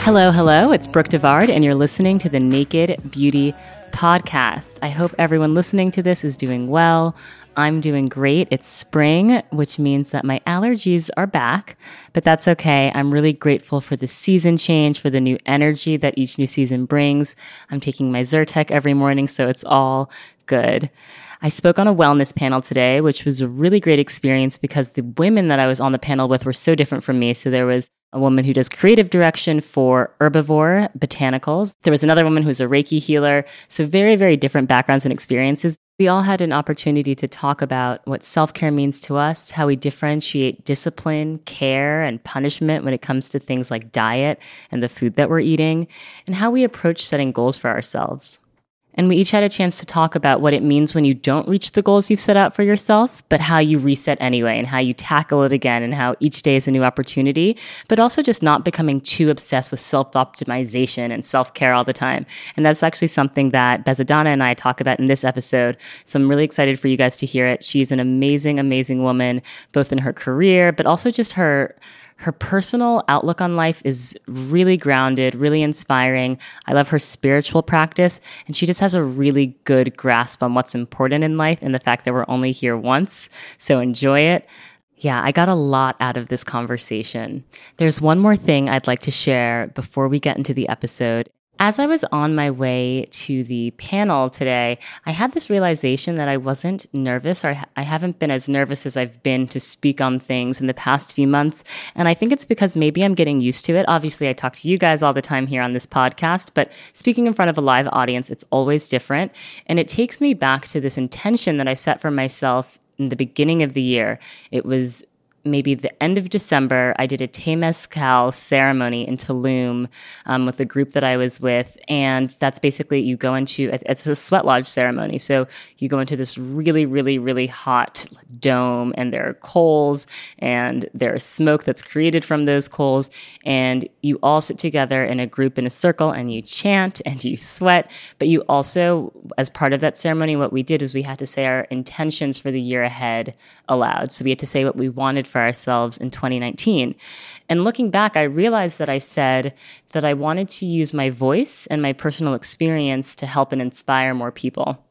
Hello, hello. It's Brooke Devard, and you're listening to the Naked Beauty Podcast. I hope everyone listening to this is doing well. I'm doing great. It's spring, which means that my allergies are back, but that's okay. I'm really grateful for the season change, for the new energy that each new season brings. I'm taking my Zyrtec every morning, so it's all good. I spoke on a wellness panel today, which was a really great experience because the women that I was on the panel with were so different from me. So there was a woman who does creative direction for herbivore botanicals. There was another woman who's a Reiki healer. So very, very different backgrounds and experiences. We all had an opportunity to talk about what self care means to us, how we differentiate discipline, care, and punishment when it comes to things like diet and the food that we're eating, and how we approach setting goals for ourselves. And we each had a chance to talk about what it means when you don't reach the goals you've set out for yourself, but how you reset anyway and how you tackle it again and how each day is a new opportunity, but also just not becoming too obsessed with self optimization and self care all the time. And that's actually something that Bezadonna and I talk about in this episode. So I'm really excited for you guys to hear it. She's an amazing, amazing woman, both in her career, but also just her, her personal outlook on life is really grounded, really inspiring. I love her spiritual practice, and she just has a really good grasp on what's important in life and the fact that we're only here once. So enjoy it. Yeah, I got a lot out of this conversation. There's one more thing I'd like to share before we get into the episode. As I was on my way to the panel today, I had this realization that I wasn't nervous or I haven't been as nervous as I've been to speak on things in the past few months. And I think it's because maybe I'm getting used to it. Obviously, I talk to you guys all the time here on this podcast, but speaking in front of a live audience, it's always different. And it takes me back to this intention that I set for myself in the beginning of the year. It was maybe the end of December, I did a Temazcal ceremony in Tulum um, with the group that I was with. And that's basically you go into it's a sweat lodge ceremony. So you go into this really, really, really hot dome, and there are coals and there's smoke that's created from those coals. And you all sit together in a group in a circle and you chant and you sweat. But you also, as part of that ceremony, what we did was we had to say our intentions for the year ahead aloud. So we had to say what we wanted for ourselves in 2019. And looking back, I realized that I said that I wanted to use my voice and my personal experience to help and inspire more people.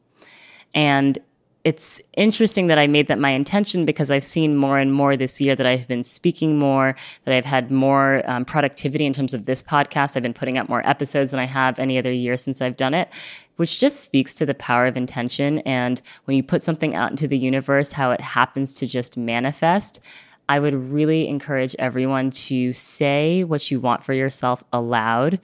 And it's interesting that I made that my intention because I've seen more and more this year that I've been speaking more, that I've had more um, productivity in terms of this podcast. I've been putting out more episodes than I have any other year since I've done it, which just speaks to the power of intention. And when you put something out into the universe, how it happens to just manifest. I would really encourage everyone to say what you want for yourself aloud.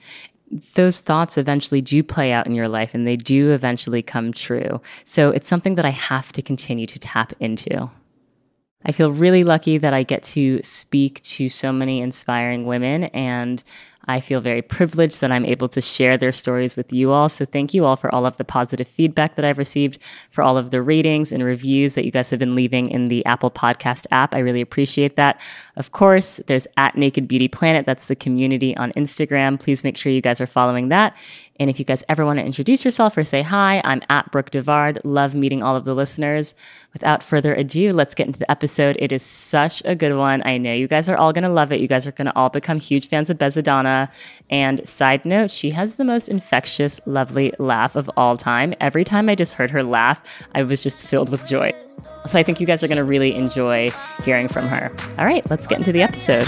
Those thoughts eventually do play out in your life and they do eventually come true. So it's something that I have to continue to tap into. I feel really lucky that I get to speak to so many inspiring women and I feel very privileged that I'm able to share their stories with you all. So thank you all for all of the positive feedback that I've received, for all of the ratings and reviews that you guys have been leaving in the Apple Podcast app. I really appreciate that. Of course, there's at Naked Beauty Planet. That's the community on Instagram. Please make sure you guys are following that. And if you guys ever want to introduce yourself or say hi, I'm at Brooke Devard. Love meeting all of the listeners. Without further ado, let's get into the episode. It is such a good one. I know you guys are all going to love it. You guys are going to all become huge fans of Bezadonna And side note, she has the most infectious, lovely laugh of all time. Every time I just heard her laugh, I was just filled with joy. So I think you guys are going to really enjoy hearing from her. All right, let's get into the episode.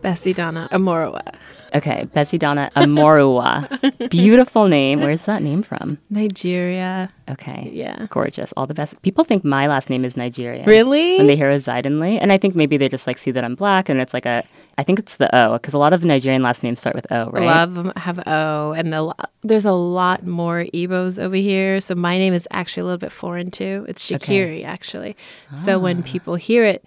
Bessie Donna Amorua. Okay, Bessie Donna Amorua. Beautiful name. Where's that name from? Nigeria. Okay. Yeah. Gorgeous. All the best. People think my last name is Nigerian. Really? When they hear Zaidenly. And I think maybe they just like see that I'm black and it's like a, I think it's the O because a lot of Nigerian last names start with O, right? A lot of them have O, and the, there's a lot more Igbos over here. So my name is actually a little bit foreign too. It's Shakiri, actually. So Ah. when people hear it,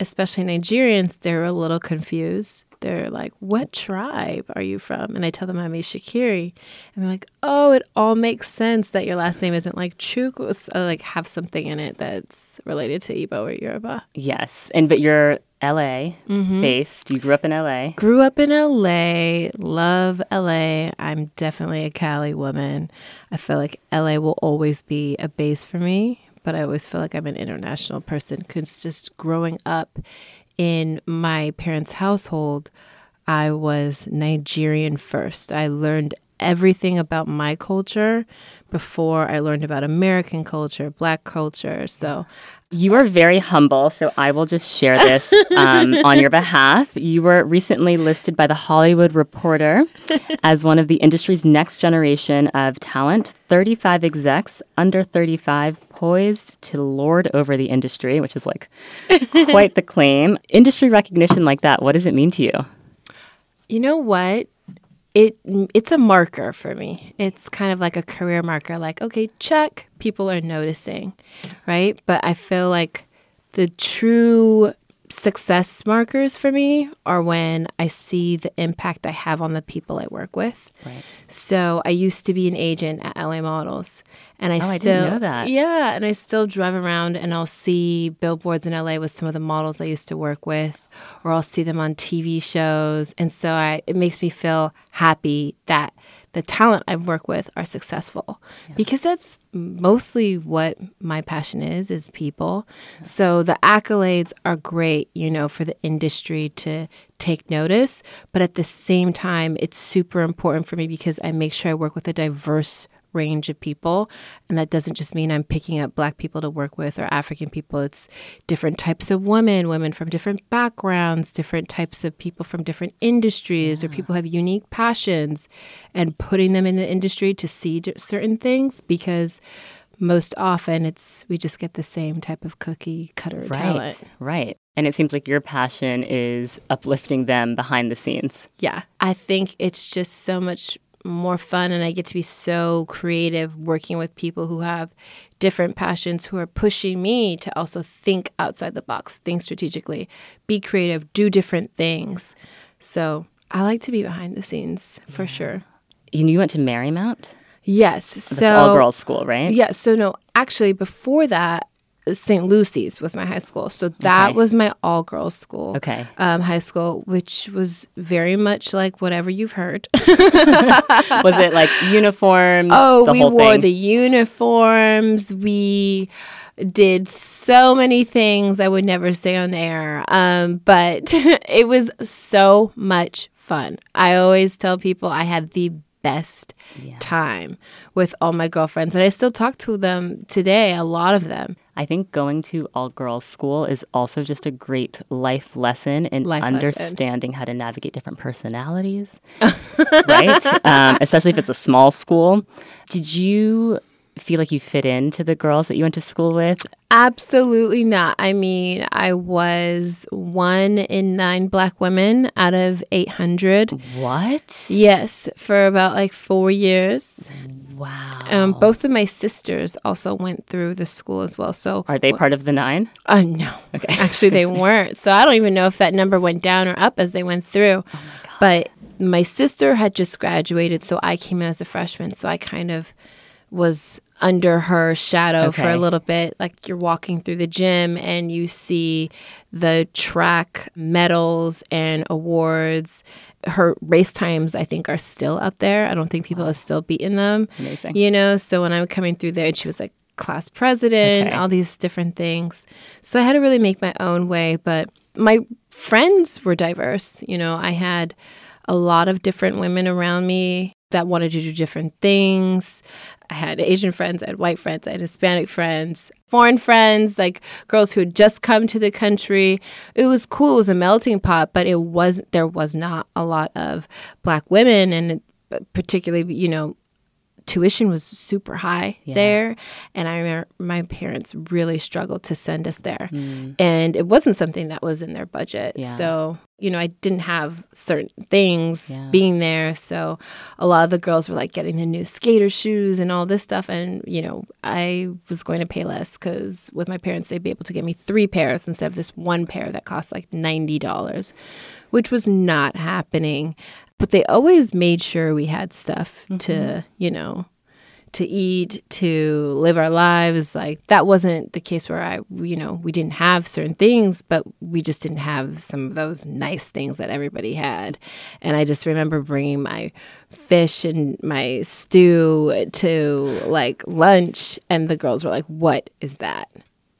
especially Nigerians, they're a little confused. They're like, "What tribe are you from?" And I tell them I'm a Shakiri, and they're like, "Oh, it all makes sense that your last name isn't like Chukwu, uh, like have something in it that's related to Igbo or Yoruba." Yes. And but you're LA Mm-hmm. based. You grew up in LA. Grew up in LA, love LA. I'm definitely a Cali woman. I feel like LA will always be a base for me, but I always feel like I'm an international person because just growing up in my parents' household, I was Nigerian first. I learned everything about my culture before I learned about American culture, black culture. So You are very humble, so I will just share this um, on your behalf. You were recently listed by the Hollywood Reporter as one of the industry's next generation of talent 35 execs under 35 poised to lord over the industry, which is like quite the claim. Industry recognition like that, what does it mean to you? You know what? It it's a marker for me. It's kind of like a career marker like okay, check, people are noticing, right? But I feel like the true success markers for me are when I see the impact I have on the people I work with. Right. So I used to be an agent at LA Models, and I Oh, I still didn't know that. yeah, and I still drive around and I'll see billboards in LA with some of the models I used to work with, or I'll see them on TV shows, and so I it makes me feel happy that the talent I work with are successful because that's mostly what my passion is is people. So the accolades are great, you know, for the industry to take notice, but at the same time it's super important for me because I make sure I work with a diverse range of people and that doesn't just mean i'm picking up black people to work with or african people it's different types of women women from different backgrounds different types of people from different industries or people have unique passions and putting them in the industry to see certain things because most often it's we just get the same type of cookie cutter Right. talent Right. And it seems like your passion is uplifting them behind the scenes. Yeah, I think it's just so much more fun, and I get to be so creative working with people who have different passions who are pushing me to also think outside the box, think strategically, be creative, do different things. So I like to be behind the scenes for sure. You you went to Marymount? Yes. So That's all girls school, right? Yeah. So no, actually, before that, St. Lucy's was my high school. So that Okay. was my all girls school. Okay. Um, high school, which was very much like whatever you've heard. Was it like uniforms? Oh, we wore thing? the uniforms. We did so many things I would never say on air. Um, but it was so much fun. I always tell people I had the best yeah. time with all my girlfriends, and I still talk to them today, a lot of them. I think going to all girls school is also just a great life lesson in life understanding lesson. how to navigate different personalities, right? Um, especially if it's a small school. Did you feel like you fit into the girls that you went to school with? Absolutely not. I mean, I was one in nine black women out of 800. What? Yes, for about like four years. Wow. Um, both of my sisters also went through the school as well. So are they part of the nine? Uh, no. Okay. Actually, they weren't. So I don't even know if that number went down or up as they went through. Oh but my sister had just graduated, so I came in as a freshman. So I kind of was under her shadow okay. for a little bit. Like you're walking through the gym and you see the track medals and awards. Her race times, I think, are still up there. I don't think people have still beaten them. Amazing. You know, so when I'm coming through there, and she was like class president, okay. all these different things. So I had to really make my own way. But my friends were diverse. You know, I had a lot of different women around me that wanted to do different things. I had Asian friends, I had white friends, I had Hispanic friends, foreign friends, like girls who had just come to the country. It was cool. It was a melting pot, but it was there was not a lot of black women, and particularly, you know, tuition was super high yeah. there. And I remember my parents really struggled to send us there. Mm. And it wasn't something that was in their budget. Yeah. So, you know, I didn't have certain things yeah. being there. So a lot of the girls were like getting the new skater shoes and all this stuff. And, you know, I was going to pay less because with my parents, they'd be able to get me three pairs instead of this one pair that cost like $90, which was not happening but they always made sure we had stuff mm-hmm. to, you know, to eat, to live our lives. Like that wasn't the case where I, you know, we didn't have certain things, but we just didn't have some of those nice things that everybody had. And I just remember bringing my fish and my stew to like lunch, and the girls were like, "What is that?"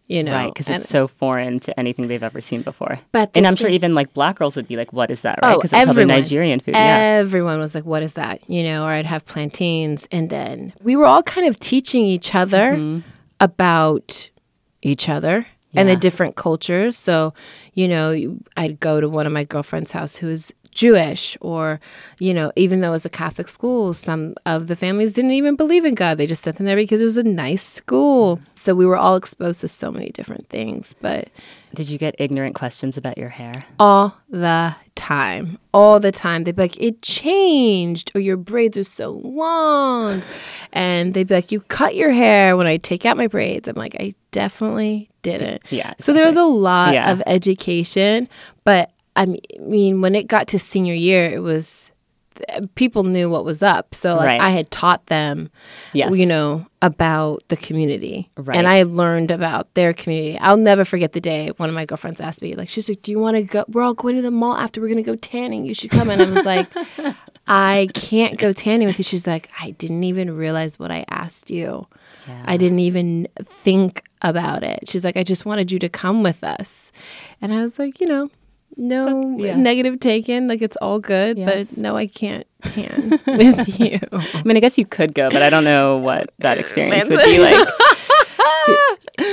You know, right? Because it's so foreign to anything they've ever seen before. But and I'm sure even like black girls would be like, "What is that?" Right? Because oh, it's probably Nigerian food. Yeah, everyone yeah. was like, "What is that?" You know, or I'd have plantains, and then we were all kind of teaching each other mm-hmm. about each other. Yeah. And the different cultures. So, you know, I'd go to one of my girlfriend's house who was Jewish, or, you know, even though it was a Catholic school, some of the families didn't even believe in God. They just sent them there because it was a nice school. So we were all exposed to so many different things. But did you get ignorant questions about your hair? All the time. All the time. They'd be like, it changed, or your braids are so long. And they'd be like, you cut your hair when I take out my braids. I'm like, I definitely didn't. Yeah. Exactly. So there was a lot yeah. of education, but I mean, when it got to senior year, it was people knew what was up. So like right. I had taught them, yes. you know, about the community, right. and I learned about their community. I'll never forget the day one of my girlfriends asked me, like, she's like, "Do you want to go? We're all going to the mall after. We're going to go tanning. You should come." And I was like, "I can't go tanning with you." She's like, "I didn't even realize what I asked you." Yeah. I didn't even think about it. She's like, I just wanted you to come with us. And I was like, you know, no yeah. negative taken. Like it's all good, yes. but no, I can't tan with you. I mean, I guess you could go, but I don't know what that experience would be like.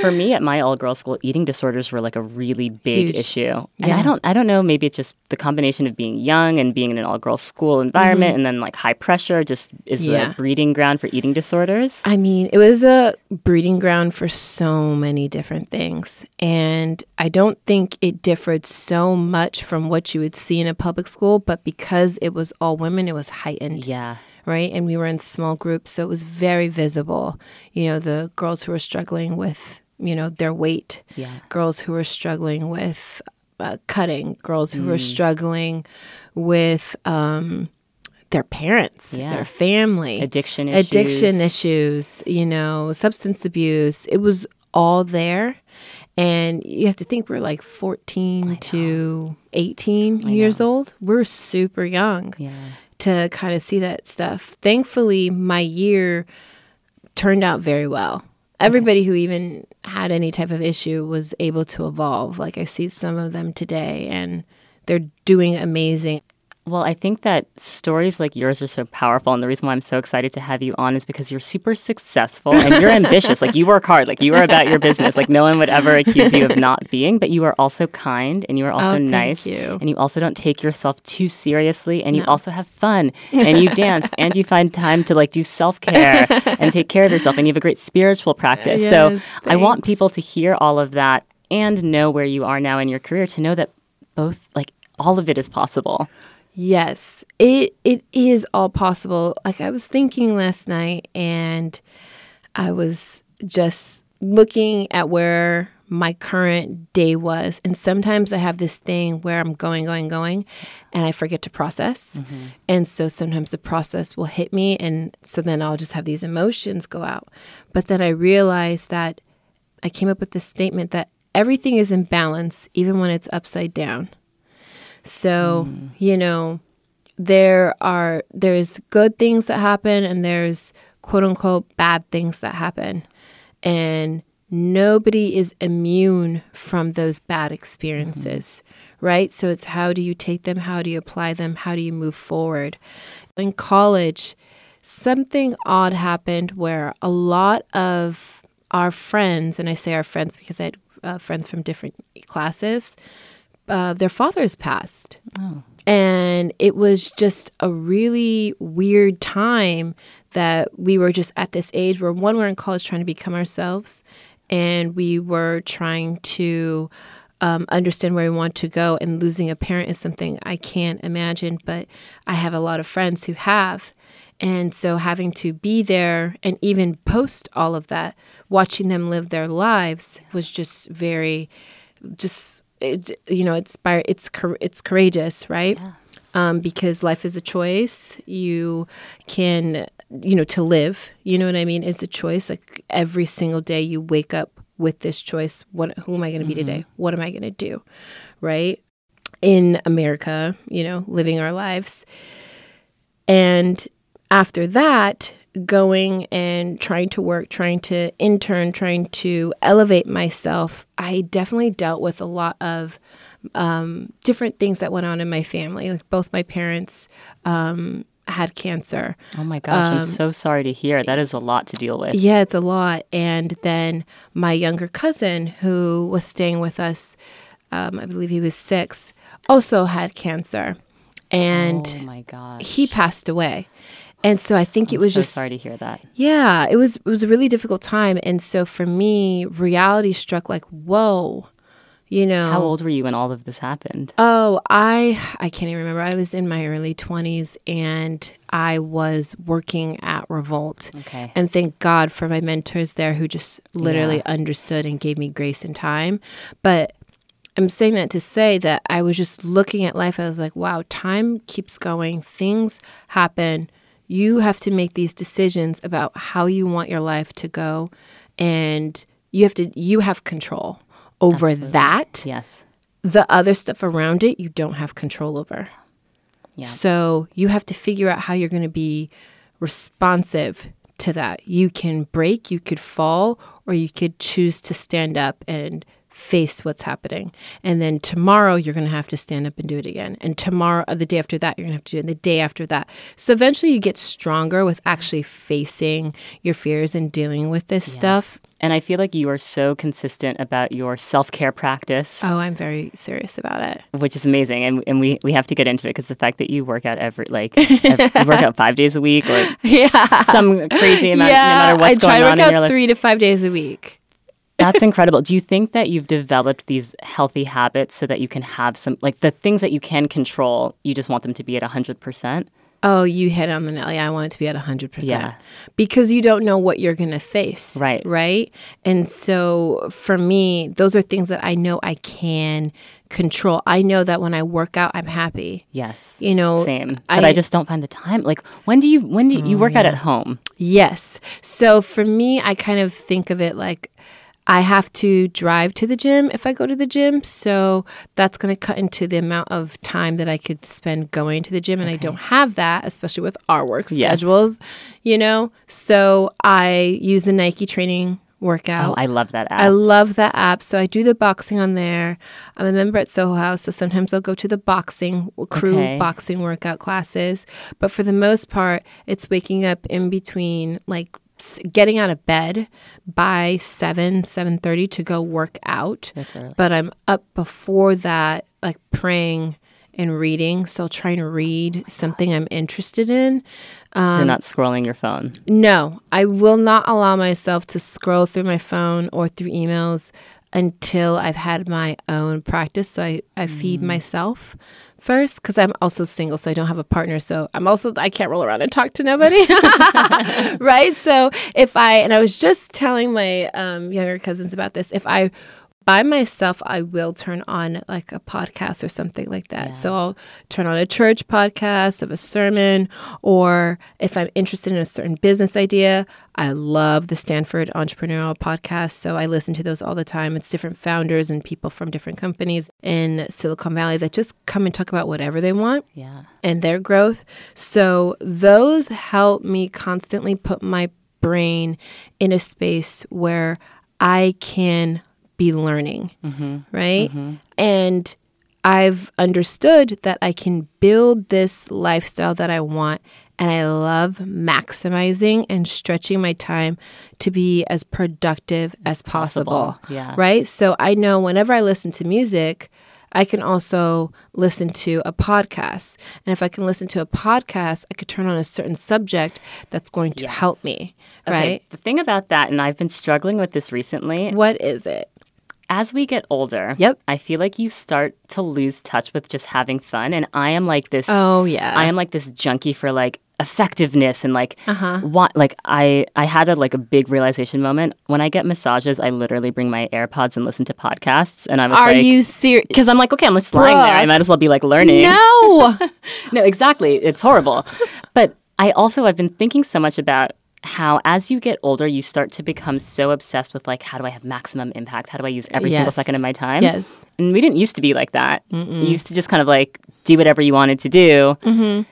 for me at my all girls school, eating disorders were like a really big Huge. issue. And yeah. I don't I don't know, maybe it's just the combination of being young and being in an all girls school environment mm-hmm. and then like high pressure just is yeah. a breeding ground for eating disorders. I mean, it was a breeding ground for so many different things. And I don't think it differed so much from what you would see in a public school, but because it was all women, it was heightened. Yeah right? And we were in small groups, so it was very visible. You know, the girls who were struggling with, you know, their weight, yeah. girls who were struggling with uh, cutting, girls who mm. were struggling with um, their parents, yeah. their family, addiction issues. addiction issues, you know, substance abuse. It was all there. And you have to think we're like 14 to 18 years old. We're super young. Yeah to kind of see that stuff. Thankfully, my year turned out very well. everybody who even had any type of issue was able to evolve. Like I see some of them today and they're doing amazing. Well, I think that stories like yours are so powerful. And the reason why I'm so excited to have you on is because you're super successful and you're ambitious. Like you work hard. Like you are about your business. Like no one would ever accuse you of not being, but you are also kind and you are also Oh, thank nice. you. And you also don't take yourself too seriously. And you also have fun and you dance and you find time to like do self care and take care of yourself. And you have a great spiritual practice. so Yes, I want people to hear all of that and know where you are now in your career to know that both, like, all of it is possible. Yes, it it is all possible. Like I was thinking last night and I was just looking at where my current day was and sometimes I have this thing where I'm going going going and I forget to process. Mm-hmm. And so sometimes the process will hit me and so then I'll just have these emotions go out. But then I realized that I came up with this statement that everything is in balance even when it's upside down. So, you know, there are there's good things that happen and there's quote unquote bad things that happen. And nobody is immune from those bad experiences, right? So it's how do you take them? How do you apply them? How do you move forward? In college, something odd happened where a lot of our friends, and I say our friends because I had uh, friends from different classes, uh, their fathers passed. And it was just a really weird time that we were just at this age where one, we're in college trying to become ourselves, and we were trying to um, understand where we want to go. And losing a parent is something I can't imagine, but I have a lot of friends who have. And so having to be there and even post all of that, watching them live their lives was just very, just it, you know, it's by it's it's courageous, right? Um, because life is a choice. You can, you know, to live. You know what I mean? Is a choice. Like every single day, you wake up with this choice. What? Who am I going to be today? What am I going to do? Right? In America, you know, living our lives. And after that, going and trying to work, trying to intern, trying to elevate myself, I definitely dealt with a lot of um, different things that went on in my family. Like both my parents um, had cancer. Oh my gosh, I'm so sorry to hear. That is a lot to deal with. Yeah, it's a lot. And then my younger cousin, who was staying with us, um, I believe he was six, also had cancer. And oh my gosh. he passed away. And so I think it was so just sorry to hear that. Yeah, it was it was a really difficult time and so for me reality struck like whoa. You know. How old were you when all of this happened? Oh, I I can't even remember. I was in my early 20s and I was working at Revolt. Okay. And thank God for my mentors there who just literally Yeah. understood and gave me grace and time. But I'm saying that to say that I was just looking at life. I was like, wow, time keeps going, things happen. You have to make these decisions about how you want your life to go. And you have to, you have control over that. Yes. The other stuff around it, you don't have control over. Yeah. So you have to figure out how you're going to be responsive to that. You can break, you could fall, or you could choose to stand up and face what's happening. And then tomorrow you're going to have to stand up and do it again. And tomorrow, uh, the day after that, you're going to have to do it. And the day after that. So eventually you get stronger with actually facing your fears and dealing with this stuff. And I feel like you are so consistent about your self care practice, Oh, I'm very serious about it. which is amazing. And, and we, we have to get into it because the fact that you work out every, like, ev- you work out five days a week or Yeah. some crazy amount, no matter what's going on. I try to work out three to five days a week. That's incredible. Do you think that you've developed these healthy habits so that you can have some, like the things that you can control, you just want them to be at 100%? Oh, you hit on the nail. Yeah, I want it to be at 100%. Yeah. Because you don't know what you're going to face. Right. Right. And so for me, those are things that I know I can control. I know that when I work out, I'm happy. Yes. You know, Same. But I, I- just don't find the time. Like, when do you, when do you, you work out at home? Yes. So for me, I kind of think of it like I have to drive to the gym if I go to the gym. So that's going to cut into the amount of time that I could spend going to the gym. And I don't have that, especially with our work Yes. schedules, you know? So I use the Nike training workout. Oh, I love that app. I love that app. So I do the boxing on there. I'm a member at Soho House, so sometimes I'll go to the boxing crew Okay. boxing workout classes. But for the most part, it's waking up in between like getting out of bed by 7 7:30 to go work out. But I'm up before that like praying and reading, so trying to read something I'm interested in. Um, You're not scrolling your phone. No, I will not allow myself to scroll through my phone or through emails until I've had my own practice. So I, I feed myself first because I'm also single, so I don't have a partner. So I'm also, I can't roll around and talk to nobody. right? So if I, and I was just telling my um, younger cousins about this, if I, by myself, I will turn on like a podcast or something like that. So I'll turn on a church podcast of a sermon, or if I'm interested in a certain business idea, I love the Stanford Entrepreneurial Podcast. So I listen to those all the time. It's different founders and people from different companies in Silicon Valley that just come and talk about whatever they want Yeah. and their growth. So those help me constantly put my brain in a space where I can be learning, mm-hmm. right? Mm-hmm. And I've understood that I can build this lifestyle that I want. And I love maximizing and stretching my time to be as productive as possible. Possible, yeah. Right. So I know whenever I listen to music, I can also listen to a podcast. And if I can listen to a podcast, I could turn on a certain subject that's going to help me. Okay, Right. The thing about that, and I've been struggling with this recently, What is it? As we get older, Yep. I feel like you start to lose touch with just having fun. And I am like this Oh, yeah. I am like this junkie for like effectiveness and like Uh-huh. what like I I had a like a big realization moment when I get massages I literally bring my AirPods and listen to podcasts and I was Are like Are you serious? because I'm like okay I'm just lying there I might as well be like learning No. no exactly it's horrible but I also I've been thinking so much about how as you get older you start to become so obsessed with like how do I have maximum impact how do I use every single second of my time yes. and we didn't used to be like that. You used to just kind of like do whatever you wanted to do. Mm-hmm.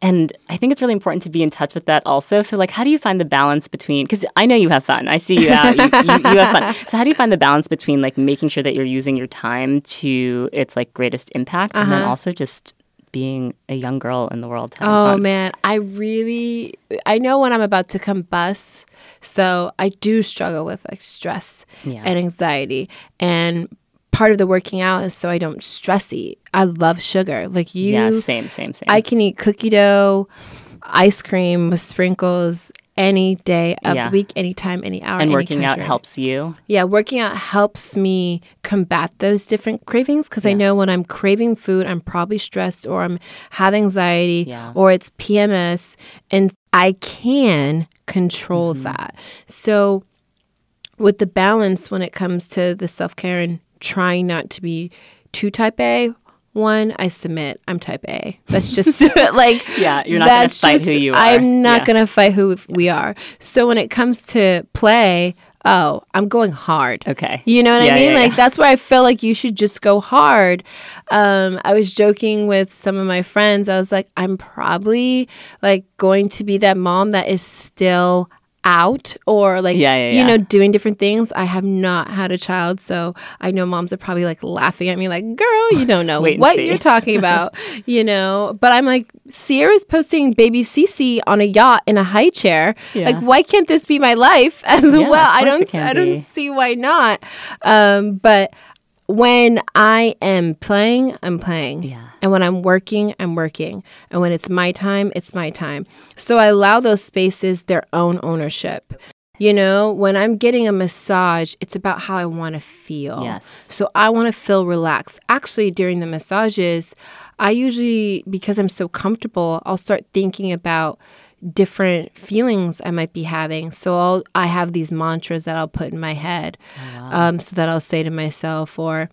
And I think it's really important to be in touch with that also. So, like, how do you find the balance between? Because I know you have fun. I see you out. You, you, you have fun. So, how do you find the balance between like making sure that you're using your time to its like greatest impact, and then also just being a young girl in the world? Oh fun? man, I really I know when I'm about to combust. So I do struggle with like stress Yeah. and anxiety. And part of the working out is so I don't stress eat. I love sugar. Like you yeah, same, same, same. I can eat cookie dough, ice cream with sprinkles any day of Yeah. the week, anytime, any hour. and any working out helps you. Yeah, working out helps me combat those different cravings because I know when I'm craving food, I'm probably stressed or I'm have anxiety Yeah. or it's PMS, and I can control Mm-hmm. that. So, with the balance when it comes to the self care and trying not to be too type A. One, I submit. I'm type A. That's just like Yeah, you're not gonna fight just- who you are. I'm not Yeah. gonna fight who we are. So when it comes to play, oh, I'm going hard. Okay. You know what Yeah, I mean? yeah, like that's where I feel like you should just go hard. Um, I was joking with some of my friends. I was like, I'm probably like going to be that mom that is still out or like Yeah, yeah, you know doing different things. I have not had a child so i know moms are probably like laughing at me like girl you don't know what you're talking about you know? But i'm like sierra's posting baby cc on a yacht in a high chair. Yeah. like why can't this be my life as Yeah, well? I don't i don't be. see why not. Um but when i am playing i'm playing. Yeah. And when I'm working, I'm working. And when it's my time, it's my time. So I allow those spaces their own ownership. You know, when I'm getting a massage, it's about how I want to feel. Yes. So I want to feel relaxed. Actually, during the massages, I usually, because I'm so comfortable, I'll start thinking about different feelings I might be having. So I'll, I have these mantras that I'll put in my head Oh, um, so that I'll say to myself, or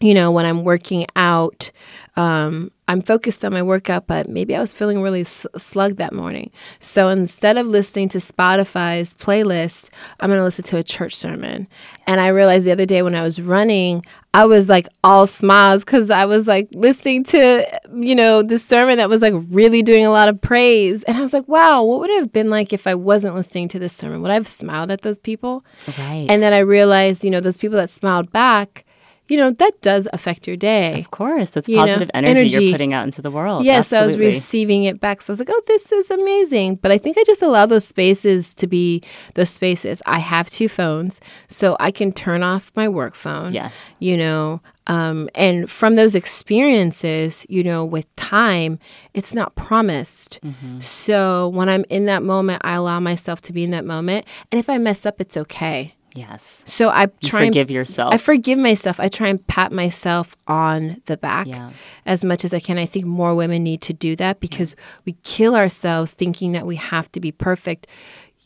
you know, when I'm working out, um, I'm focused on my workout, but maybe I was feeling really s- slugged that morning. So instead of listening to Spotify's playlist, I'm going to listen to a church sermon. And I realized the other day when I was running, I was like all smiles because I was like listening to, you know, this sermon that was like really doing a lot of praise. And I was like, wow, what would it have been like if I wasn't listening to this sermon? Would I have smiled at those people? Right. And then I realized, you know, those people that smiled back, you know, that does affect your day. of course, that's you know, positive energy, energy. you're putting out into the world. Yes, I was receiving it back. So I was like, oh, this is amazing. But I think I just allow those spaces to be those spaces. I have two phones, so I can turn off my work phone. Yes. You know, um, and from those experiences, you know, with time, it's not promised. Mm-hmm. So when I'm in that moment, I allow myself to be in that moment. And if I mess up, it's okay. Yes. So I try and forgive yourself. I forgive myself. I try and pat myself on the back Yeah. as much as I can. I think more women need to do that because we kill ourselves thinking that we have to be perfect.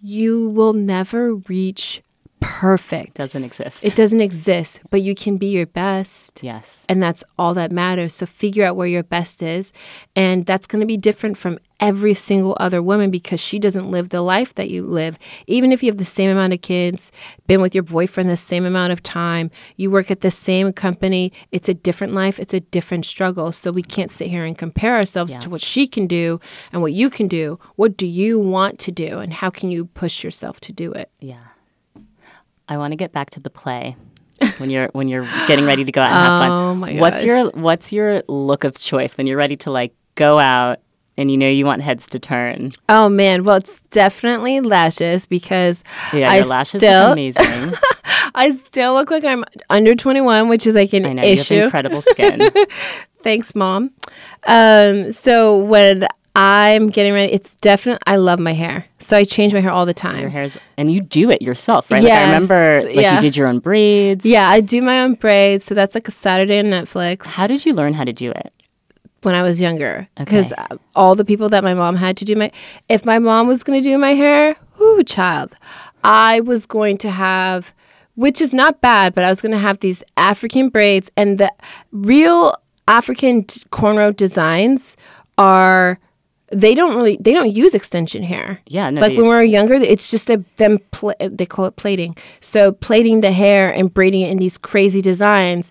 You will never reach perfect. Doesn't exist. it doesn't exist, but you can be your best. yes. And that's all that matters. So figure out where your best is. And that's going to be different from every single other woman because she doesn't live the life that you live. Even if you have the same amount of kids, been with your boyfriend the same amount of time, you work at the same company, it's a different life, it's a different struggle. So we can't sit here and compare ourselves to what she can do and what you can do. What do you want to do? And how can you push yourself to do it? Yeah. I want to get back to the play. when you're when you're getting ready to go out and have fun. Oh my gosh. What's your what's your look of choice when you're ready to like go out and you know you want heads to turn? Oh man, well it's definitely lashes because Yeah, I your lashes still, look amazing. I still look like I'm under 21, which is like an I know you have issue. incredible skin. Thanks, mom. Um, so when I'm getting ready, it's definitely I love my hair, so I change my hair all the time. Your hair's and you do it yourself, right? Like I remember like yeah. you did your own braids. Yeah, I do my own braids, so that's like a Saturday on Netflix. How did you learn how to do it? when I was younger because Okay. Uh, all the people that my mom had to do my if my mom was going to do my hair, ooh, child, I was going to have which is not bad, but I was going to have these African braids and the real African t- cornrow designs are they don't really they don't use extension hair. Yeah, no, like when we were younger, it's just a, them pl- they call it plating. So plating the hair and braiding it in these crazy designs,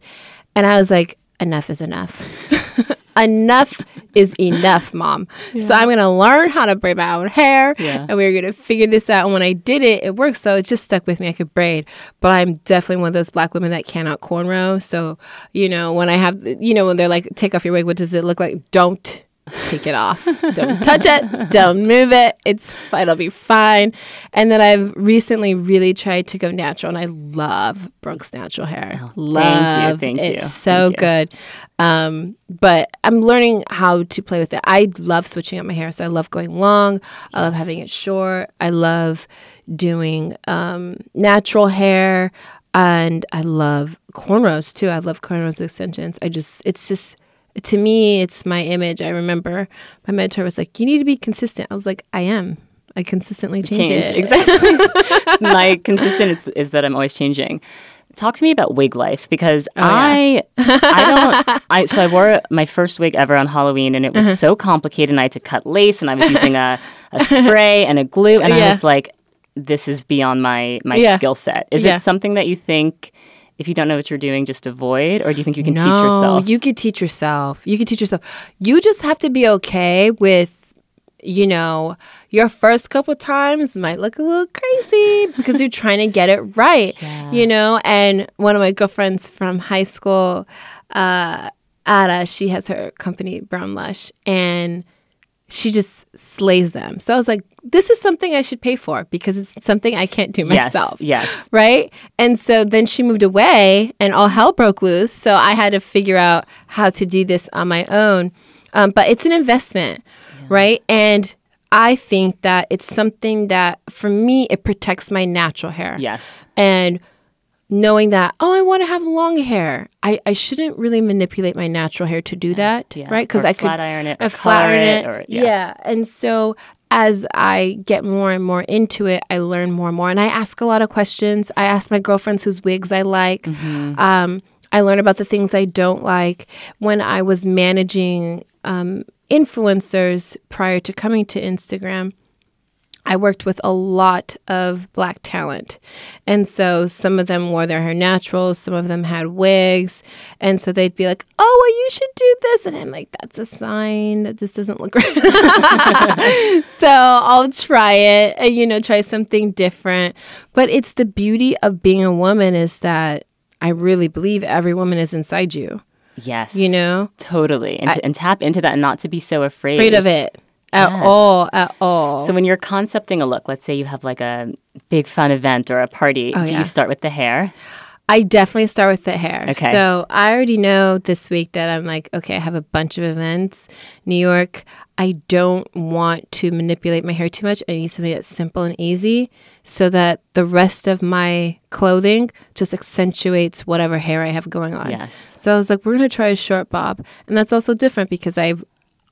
and I was like, enough is enough. enough is enough, mom. So I'm gonna learn how to braid my own hair, Yeah. and we are gonna figure this out. And when I did it, it worked. So it just stuck with me. I could braid, but I'm definitely one of those black women that cannot cornrow. So you know, when I have, you know, when they're like, take off your wig, what does it look like? Don't take it off. Don't touch it. Don't move it. It's fine, it'll be fine. And then I've recently really tried to go natural, and I love Brooks natural hair. love thank it's you, so thank you. So good. Um, but I'm learning how to play with it. I love switching up my hair, so I love going long. I love having it short. I love doing um, natural hair, and I love cornrows too. I love cornrows extensions. I just it's just to me, it's my image. I remember my mentor was like, "You need to be consistent." I was like, "I am. I consistently change, change it." exactly. My consistent is, is that I'm always changing. Talk to me about wig life because Oh, I I don't I so I wore my first wig ever on Halloween and it Uh-huh. was so complicated and I had to cut lace and I was using a, a spray and a glue and I was like this is beyond my my Yeah. skill set. Is Yeah. it something that you think if you don't know what you're doing just avoid or do you think you can no, teach yourself? you could teach yourself. You could teach yourself. You just have to be okay with, you know, your first couple times might look a little crazy because you're trying to get it right, you know. And one of my girlfriends from high school, uh, Ada, she has her company Brown Lush, and she just slays them. So I was like, this is something I should pay for because it's something I can't do myself Yes. yes. right? And so then she moved away and all hell broke loose. So I had to figure out how to do this on my own. Um, but it's an investment, right? And I think that it's something that for me, it protects my natural hair. Yes. And knowing that, oh, I want to have long hair. I, I shouldn't really manipulate my natural hair to do that, Yeah. right? Because I could flat iron it or flat iron it it. or- yeah. yeah. And so as I get more and more into it, I learn more and more. And I ask a lot of questions. I ask my girlfriends whose wigs I like. Mm-hmm. Um, I learn about the things I don't like. When I was managing um, influencers prior to coming to Instagram, I worked with a lot of black talent. And so some of them wore their hair natural, some of them had wigs. And so they'd be like, oh, well, you should do this. And I'm like, that's a sign that this doesn't look right. so I'll try it, and, you know, try something different. But it's the beauty of being a woman is that I really believe every woman is inside you. Yes. You know? Totally. And, to, and tap into that and not to be so afraid. Afraid of it. At Yes. all, at all. So when you're concepting a look, let's say you have like a big fun event or a party, Oh, do yeah. you start with the hair? I definitely start with the hair. Okay. So I already know this week that I'm like, okay, I have a bunch of events. New York, I don't want to manipulate my hair too much. I need something that's simple and easy so that the rest of my clothing just accentuates whatever hair I have going on. Yes. So I was like, we're going to try a short bob. And that's also different because I've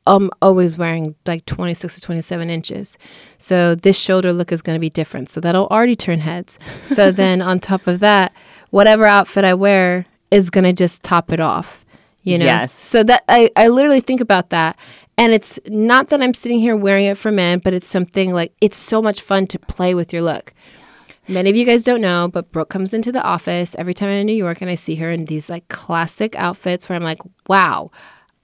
I'm always wearing like 26 to 27 inches. So this shoulder look is going to be different. So that'll already turn heads. So then on top of that, whatever outfit I wear is going to just top it off, you know? Yes. So that I, I literally think about that. And it's not that I'm sitting here wearing it for men, but it's something like it's so much fun to play with your look. Many of you guys don't know, but Brooke comes into the office every time I'm in New York and I see her in these like classic outfits where I'm like, wow,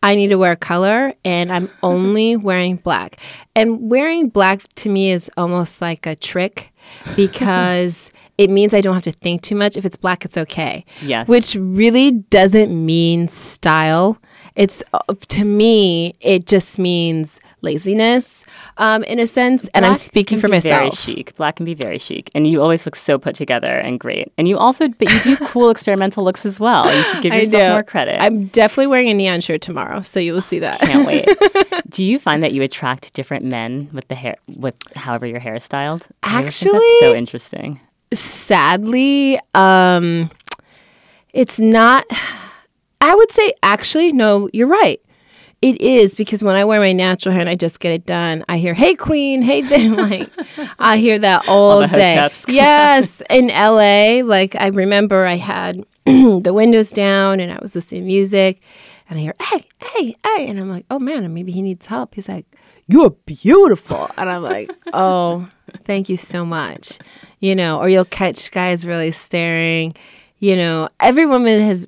I need to wear color and I'm only wearing black. And wearing black to me is almost like a trick because it means I don't have to think too much. If it's black, it's okay. Yes. Which really doesn't mean style. It's uh, to me, it just means laziness, um, in a sense. and I'm speaking can for be Very myself. chic. Black can be very chic, and you always look so put together and great. And you also, but you do cool experimental looks as well. You should give yourself more credit. I'm definitely wearing a neon shirt tomorrow, so you will see that. Can't wait. do you find that you attract different men with the hair, with however your hair is styled? Think that's so interesting. Sadly, um, it's not. I would say actually, no, you're right. It is because when I wear my natural hair and I just get it done, I hear "Hey Queen, hey," then like I hear that all, the day. yes, in LA, like I remember I had the windows down and I was listening to music, and I hear "Hey, hey, hey," and I'm like, "Oh man, maybe he needs help." He's like, "You're beautiful," and I'm like, "Oh, thank you so much." You know, or you'll catch guys really staring. You know, every woman has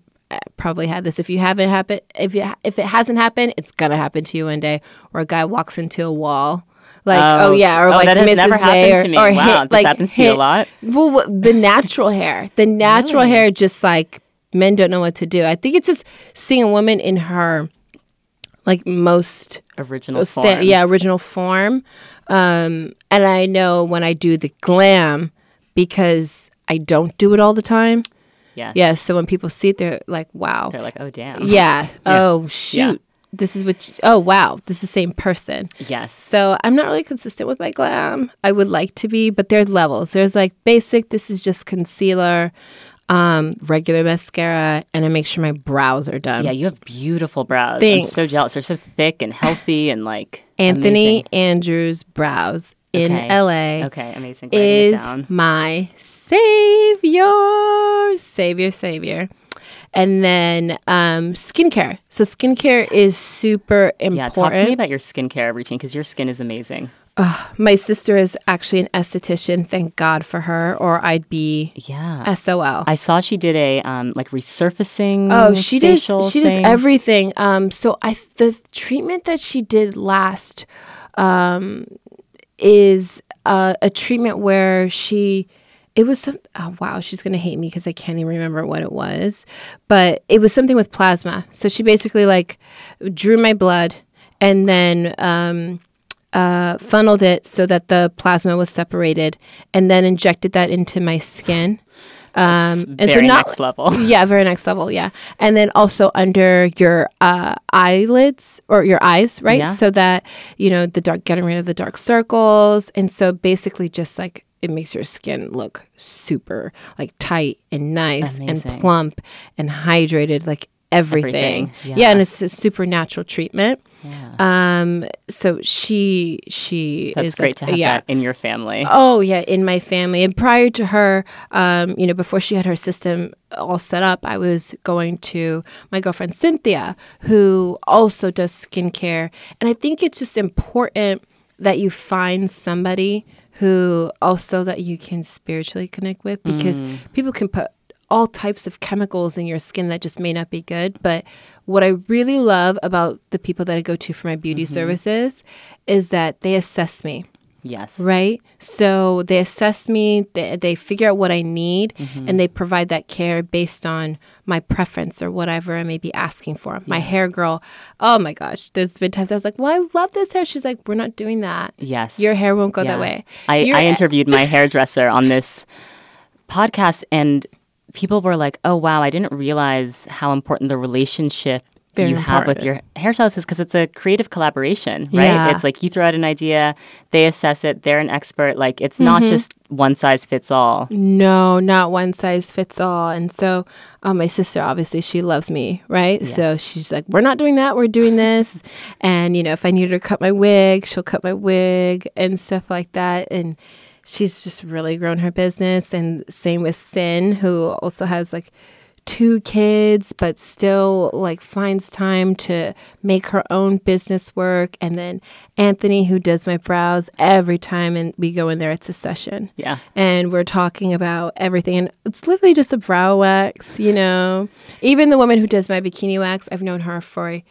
probably had this. If you haven't happened, if you if it hasn't happened, it's gonna happen to you one day. Or a guy walks into a wall, like oh, Oh. yeah, or Oh, like Mrs. Way, or, or Wow, hit, this like happens to you a lot? Well, the natural hair, the natural hair, just like men don't know what to do. I think it's just seeing a woman in her like most Original sta- form. yeah original form um and i know when i do the glam because i don't do it all the time Yes. yeah so when people see it they're like wow They're like, oh damn. yeah oh shoot Yeah. this is what you- oh wow this is the same person Yes. so i'm not really consistent with my glam i would like to be but there's levels there's like basic this is just concealer um regular mascara and i make sure my brows are done Yeah, you have beautiful brows. I'm so jealous. They're so thick and healthy and like anthony amazing. andrews brows in Okay. la Okay, amazing. Is down. my savior, savior, savior. And then um, skincare. So skincare is super important. Yeah, talk to me about your skincare routine because your skin is amazing. my sister is actually an esthetician. Thank God for her, or I'd be Yeah. SOL. I saw she did a um like resurfacing. Oh, she does. She does everything. Um, so I the treatment that she did last, um, is uh, a treatment where she. It was some. Oh wow, she's gonna hate me because I can't even remember what it was, but it was something with plasma. So she basically like drew my blood and then um, uh, funneled it so that the plasma was separated, and then injected that into my skin. Um, and so very not next level. yeah, very next level. Yeah, and then also under your uh, eyelids or your eyes, right? Yeah. So that you know the dark, getting rid of the dark circles, and so basically just like it makes your skin look super like tight and nice Amazing. and plump and hydrated. Like everything. Everything, Yeah. yeah. and it's a supernatural treatment. Yeah. Um, so she she That's is great like, to have yeah. that in your family. Oh yeah, in my family. And prior to her, um, you know, before she had her system all set up, I was going to my girlfriend Cynthia, who also does skincare. And I think it's just important that you find somebody who also that you can spiritually connect with because people can put all types of chemicals in your skin that just may not be good. But what I really love about the people that I go to for my beauty mm-hmm. services is that they assess me yes. right? So they assess me, they, they figure out what I need, mm-hmm. and they provide that care based on my preference or whatever I may be asking for. My hair girl, oh my gosh, there's been times I was like, well, I love this hair. She's like, we're not doing that. Yes. Your hair won't go Yeah. that way. I, Your- I interviewed my hairdresser on this podcast, and people were like, "Oh wow, I didn't realize how important the relationship Very you have with your hairstylist is because it's a creative collaboration, right? Yeah. It's like you throw out an idea, they assess it, they're an expert. Like it's not Mm-hmm. just one size fits all. No, not one size fits all. And so, uh, my sister, obviously, she loves me, right? So she's like, we're not doing that, we're doing this. and, you know, if I need her to cut my wig, she'll cut my wig and stuff like that. And she's just really grown her business. And same with Sin, who also has like, two kids but still like finds time to make her own business work and then Anthony who does my brows every time and we go in there it's a session Yeah. and we're talking about everything and it's literally just a brow wax you know even the woman who does my bikini wax i've known her for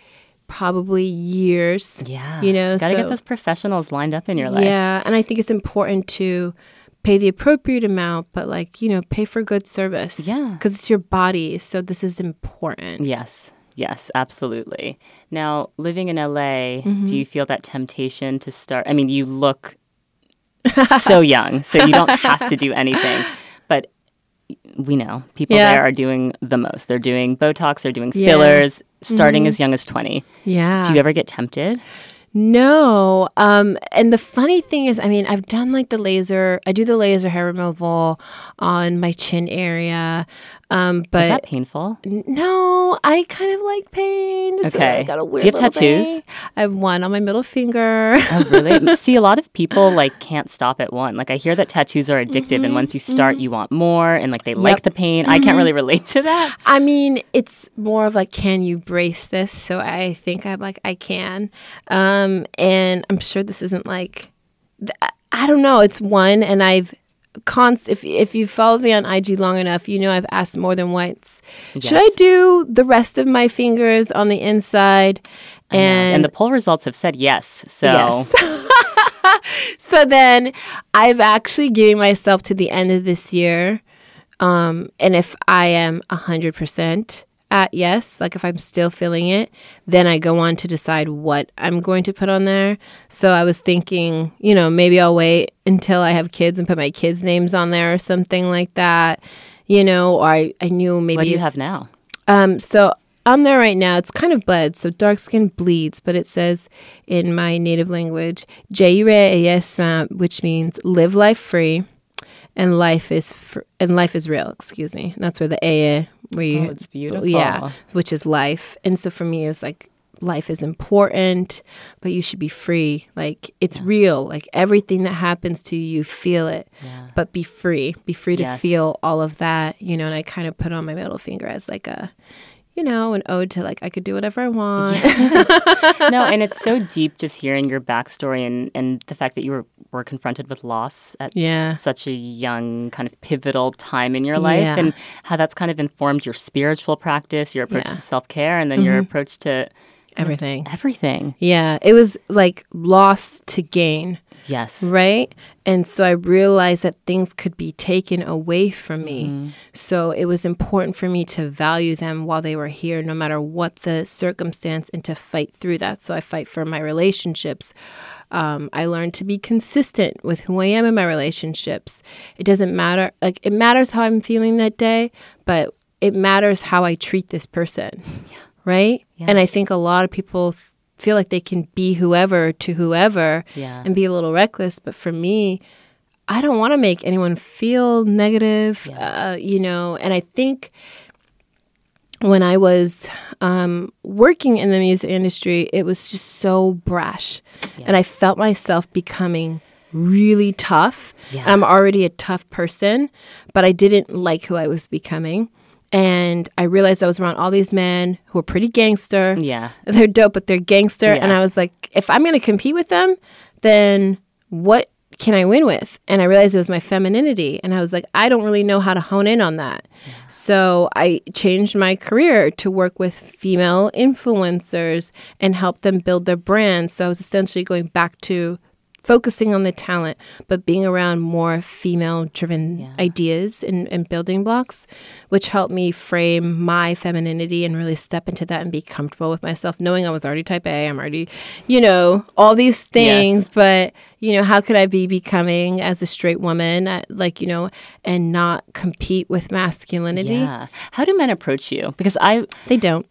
probably years Yeah. you know Gotta so get those professionals lined up in your life. yeah and i think it's important to pay the appropriate amount but like you know pay for good service Yeah. because it's your body so this is important Yes. Yes, absolutely. Now, living in LA, Mm-hmm. do you feel that temptation to start? I mean, you look so young, so you don't have to do anything. We know people Yeah. there are doing the most. They're doing Botox, they're doing Yeah. Mm-hmm. fillers, starting as young as 20. yeah Do you ever get tempted? No. Um, and the funny thing is, I mean, I've done like the laser, I do the laser hair removal on my chin area. Um, but Is that painful? no, I kind of like pain. So Okay. I got a Do weird you have tattoos? thing. I have one on my middle finger. Oh, really? See, a lot of people like can't stop at one. Like I hear that tattoos are addictive, and once you start, you want more, and like they like the pain. I can't really relate to that. I mean, it's more of like, can you brace this? So I think I'm like, I can. Um, and I'm sure this isn't like, th- I don't know. It's one, and I've const. If if you followed me on IG long enough, you know I've asked more than once. Should I do the rest of my fingers on the inside? And, And the poll results have said yes. So Yes. so then I've actually given myself to the end of this year. Um, and if I am 100% at yes, like if I'm still feeling it, then I go on to decide what I'm going to put on there. So I was thinking, you know, maybe I'll wait until I have kids and put my kids' names on there or something like that. You know, or I, I knew maybe what do you have now? um, so on there right now, it's kind of bled. So dark skin bleeds, but it says in my native language, Jaire uh, which means live life free, and life is fr- and life is real. Excuse me. And that's where the a where you Oh, it's beautiful. yeah, which is life. And so for me, it's like life is important, but you should be free. Like it's real. Like everything that happens to you, you feel it. Yeah. But be free. Be free to Yes. feel all of that. You know, and I kind of put on my middle finger as like a you know, an ode to like I could do whatever I want. no, and it's so deep just hearing your backstory and, and the fact that you were, were confronted with loss at Yeah. such a young, kind of pivotal time in your life, Yeah. and how that's kind of informed your spiritual practice, your approach Yeah. Mm-hmm. to self care, and then your approach to Everything. everything. Yeah. It was like loss to gain. Yes. Right. And so I realized that things could be taken away from me. So it was important for me to value them while they were here, no matter what the circumstance, and to fight through that. So I fight for my relationships. Um, I learned to be consistent with who I am in my relationships. It doesn't matter, like, it matters how I'm feeling that day, but it matters how I treat this person. Right. Yeah. And I think a lot of people feel like they can be whoever to whoever Yeah. and be a little reckless. But for me, I don't want to make anyone feel negative, uh, you know. And I think when I was um, working in the music industry, it was just so brash. And I felt myself becoming really tough. Yeah. I'm already a tough person, but I didn't like who I was becoming. And I realized I was around all these men who were pretty gangster. Yeah. They're dope, but they're gangster. And I was like, if I'm going to compete with them, then what can I win with? And I realized it was my femininity. And I was like, I don't really know how to hone in on that. So I changed my career to work with female influencers and help them build their brands. So I was essentially going back to focusing on the talent, but being around more female driven Yeah. ideas and, and building blocks, which helped me frame my femininity and really step into that and be comfortable with myself, knowing I was already type A, I'm already, you know, all these things. But, you know, how could I be becoming as a straight woman, uh, like, you know, and not compete with masculinity? Yeah. How do men approach you? Because I They don't.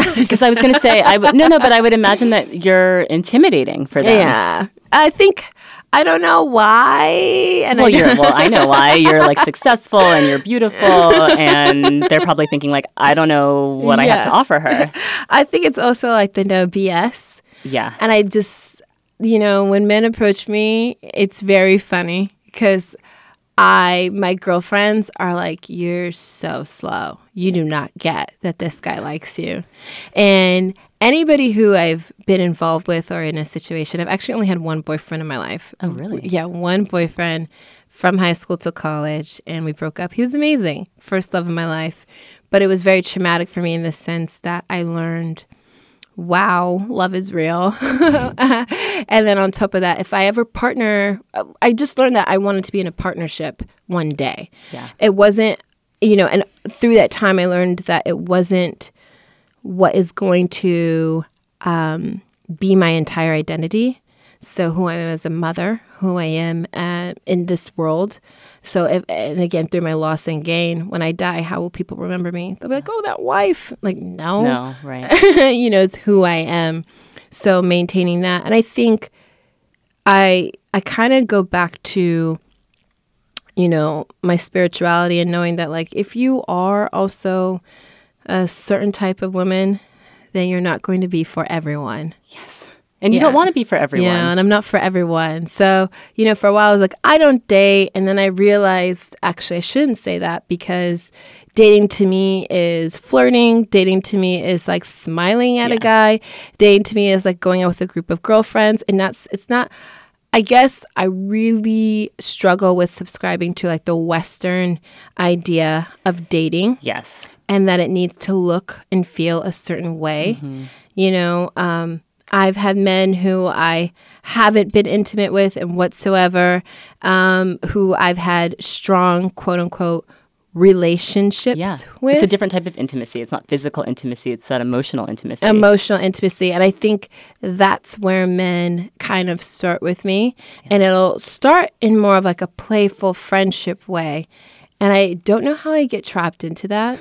because I was going to say I would no no, but I would imagine that you're intimidating for them. Yeah. I think, I don't know why. And Well, I you're well. I know why you're like successful and you're beautiful, and they're probably thinking like, I don't know what I have to offer her. I think it's also like the no BS. Yeah, And I just, you know, when men approach me, it's very funny because I, my girlfriends are like, you're so slow. You do not get that this guy likes you. And anybody who I've been involved with or in a situation, I've actually only had one boyfriend in my life. Oh, really? Yeah, one boyfriend from high school to college, and we broke up. He was amazing, first love of my life. But it was very traumatic for me in the sense that I learned wow, love is real. and then on top of that, if I ever partner, uh, I just learned that I wanted to be in a partnership one day. Yeah. It wasn't, you know, and through that time, I learned that it wasn't what is going to um, be my entire identity. So, who I am as a mother, who I am uh, in this world. So, if, and again, through my loss and gain, when I die, how will people remember me? They'll be like, oh, that wife. Like, no. no, right? you know, it's who I am. So, maintaining that. And I think I, I kind of go back to, you know, my spirituality and knowing that, like, if you are also a certain type of woman, then you're not going to be for everyone. Yes, and you Yeah. don't want to be for everyone. Yeah, and I'm not for everyone. So, you know, for a while I was like, I don't date. And then I realized actually I shouldn't say that because dating to me is flirting. Dating to me is like smiling at Yeah. a guy. Dating to me is like going out with a group of girlfriends. And that's, it's not, I guess I really struggle with subscribing to like the Western idea of dating Yes, and that it needs to look and feel a certain way. You know, um, I've had men who I haven't been intimate with and whatsoever, um, who I've had strong quote unquote relationships yeah. with. It's a different type of intimacy. It's not physical intimacy. It's that emotional intimacy. emotional intimacy. And I think that's where men kind of start with me. And it'll start in more of like a playful friendship way. And I don't know how I get trapped into that.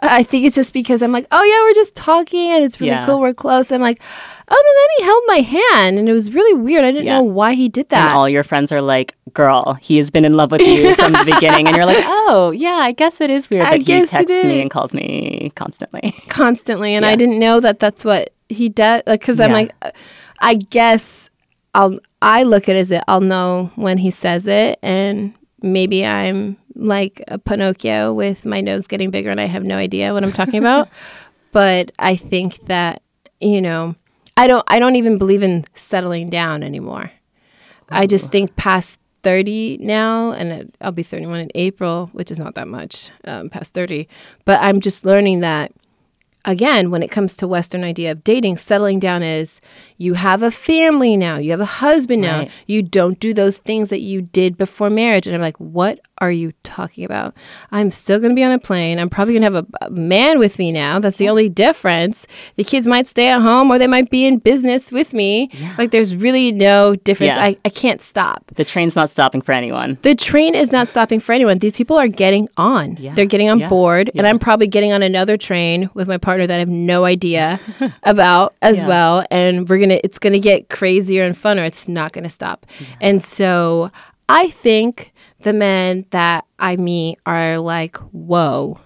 I think it's just because I'm like, oh yeah, we're just talking and it's really Yeah. cool. We're close. I'm like, oh, and then he held my hand and it was really weird. I didn't Yeah. know why he did and that. all your friends are like, "Girl, he has been in love with you from the beginning," and you're like, "Oh, yeah, I guess it is weird I that he texts me and calls me constantly." constantly and Yeah. i didn't know that that's what he does because i'm Yeah. like uh, i guess i'll i look at it as it i'll know when he says it and maybe i'm like a pinocchio with my nose getting bigger and i have no idea what i'm talking about. But i think that you know i don't i don't even believe in settling down anymore. I just think past 30 now and i'll be 31 in april which is not that much um, past 30 but i'm just learning that again, when it comes to Western idea of dating, settling down is you have a family now, you have a husband now, Right. you don't do those things that you did before marriage. And I'm like, what are you talking about? I'm still going to be on a plane. I'm probably going to have a, a man with me now. That's the only difference. The kids might stay at home or they might be in business with me. Like, there's really no difference. Yeah. I, I can't stop. The train's not stopping for anyone. The train is not stopping for anyone. These people are getting on. Yeah. They're getting on Yeah. board, and I'm probably getting on another train with my partner that I have no idea about as Yeah. well. And we're gonna, it's gonna get crazier and funner. It's not gonna stop. And so I think the men that I meet are like, whoa.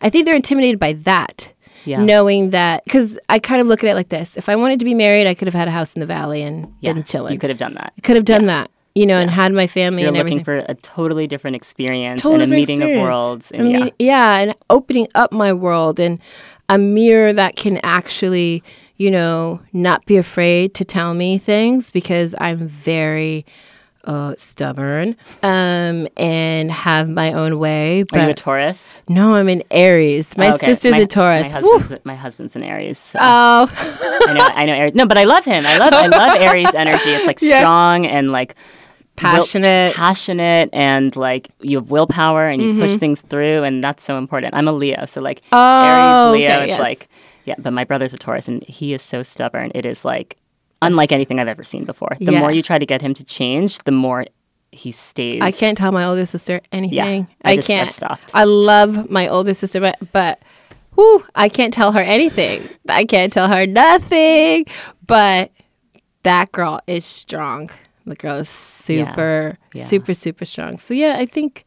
I think they're intimidated by that. Yeah. Knowing that, because I kind of look at it like this: if I wanted to be married, I could have had a house in the valley and Yeah, been chilling. You could have done that. could have done that, you know, and had my family You're and looking everything. for a totally different experience Total and a meeting experience. of worlds. I And mean, yeah, and opening up my world and a mirror that can actually, you know, not be afraid to tell me things because I'm very uh, stubborn um, and have my own way. yeah. Are you a Taurus? no, I'm an Aries. My okay. sister's My- a Taurus. My husband's, my husband's an Aries. So Oh, I know, I know Aries. No, but I love him. I love, I love Aries energy. It's like Yeah. strong and like will- passionate. passionate, and like you have willpower and you Mm-hmm. push things through, and that's so important. I'm a Leo, so like Oh, Aries, Leo. okay, it's yes. like yeah, but my brother's a Taurus, and he is so stubborn. It is like unlike anything I've ever seen before. The Yeah. more you try to get him to change, the more he stays. I can't tell my older sister anything. I I, just- I've can't. stopped. I love my older sister, but but whew, I can't tell her anything. I can't tell her nothing. But that girl is strong. The girl is super, Yeah. super, super strong. So yeah, I think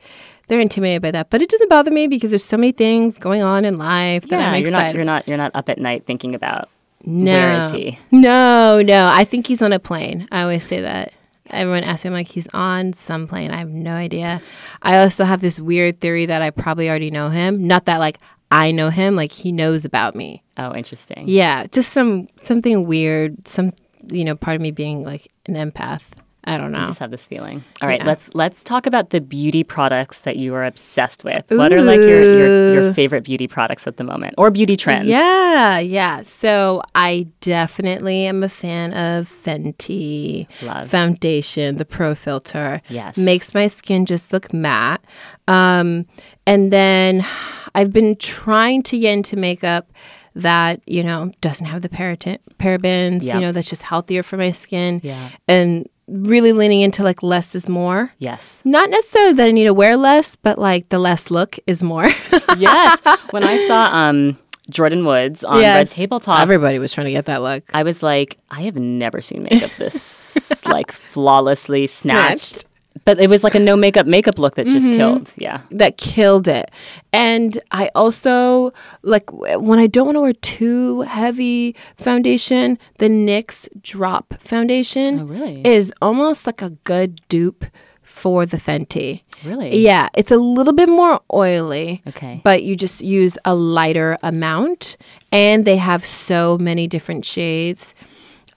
they're intimidated by that. But it doesn't bother me because there's so many things going on in life that Yeah, I'm you're not. You're not. You're not up at night thinking about no. where is he. No, no. I think he's on a plane. I always say that. Everyone asks me, I'm like, he's on some plane. I have no idea. I also have this weird theory that I probably already know him. Not that like I know him, like he knows about me. Oh, interesting. Yeah, just some something weird. Some you know, part of me being like an empath. I don't know. I just have this feeling. All right, Yeah. let's let's talk about the beauty products that you are obsessed with. What are like your, your your favorite beauty products at the moment, or beauty trends? Yeah, yeah. So I definitely am a fan of Fenty Love. foundation, the Pro Filt'r. Yes. makes my skin just look matte. Um, and then I've been trying to get into makeup that you know doesn't have the paratin- parabens. Yeah. You know that's just healthier for my skin. Yeah. and really leaning into like less is more. Yes. Not necessarily that I need to wear less, but like the less look is more. yes. When I saw um Jordyn Woods on Yes. Red Table Talk, Everybody was trying to get that look. I was like, I have never seen makeup this like flawlessly snatched. Snatched. But it was like a no makeup makeup look that just mm-hmm. killed. Yeah. that killed it. And I also like when I don't want to wear too heavy foundation, the NYX Drop foundation Oh, really? is almost like a good dupe for the Fenty. Really? Yeah, it's a little bit more oily. Okay. But you just use a lighter amount and they have so many different shades.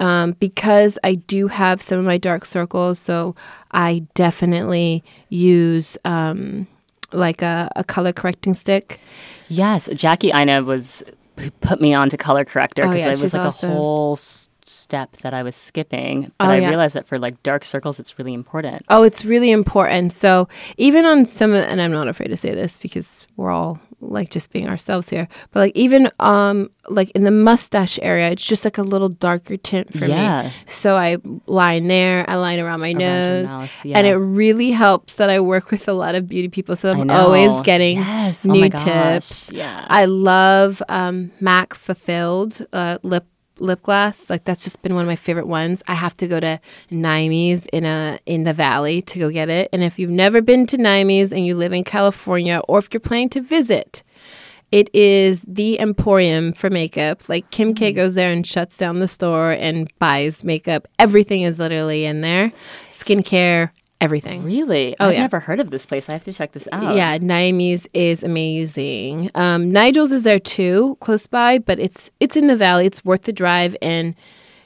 Um, because I do have some of my dark circles, so I definitely use um, like a, a color correcting stick. Yes, Jackie Aina was put me on to color corrector Oh, because yeah, it was like awesome. a whole s- step that I was skipping. But Oh, I yeah. realized that for like dark circles, it's really important. Oh, it's really important. So even on some of, and I'm not afraid to say this because we're all like just being ourselves here. But like even um like in the mustache area, it's just like a little darker tint for Yeah. me. So I line there, I line around my your nose, mouth, and it really helps that I work with a lot of beauty people. So I'm always getting Yes. Oh new gosh. tips. Yeah. I love um, MAC Fulfilled uh, lip lip gloss. Like that's just been one of my favorite ones. I have to go to Naimies in a in the valley to go get it. And if you've never been to Naimies and you live in California, or if you're planning to visit, it is the emporium for makeup. Like Kim K mm-hmm. goes there and shuts down the store and buys makeup. Everything is literally in there. Skincare, everything. really? Oh, I've yeah. never heard of this place. I have to check this out. Yeah, Naimie's is amazing. Um, Nigel's is there too, close by, but it's it's in the valley. It's worth the drive, and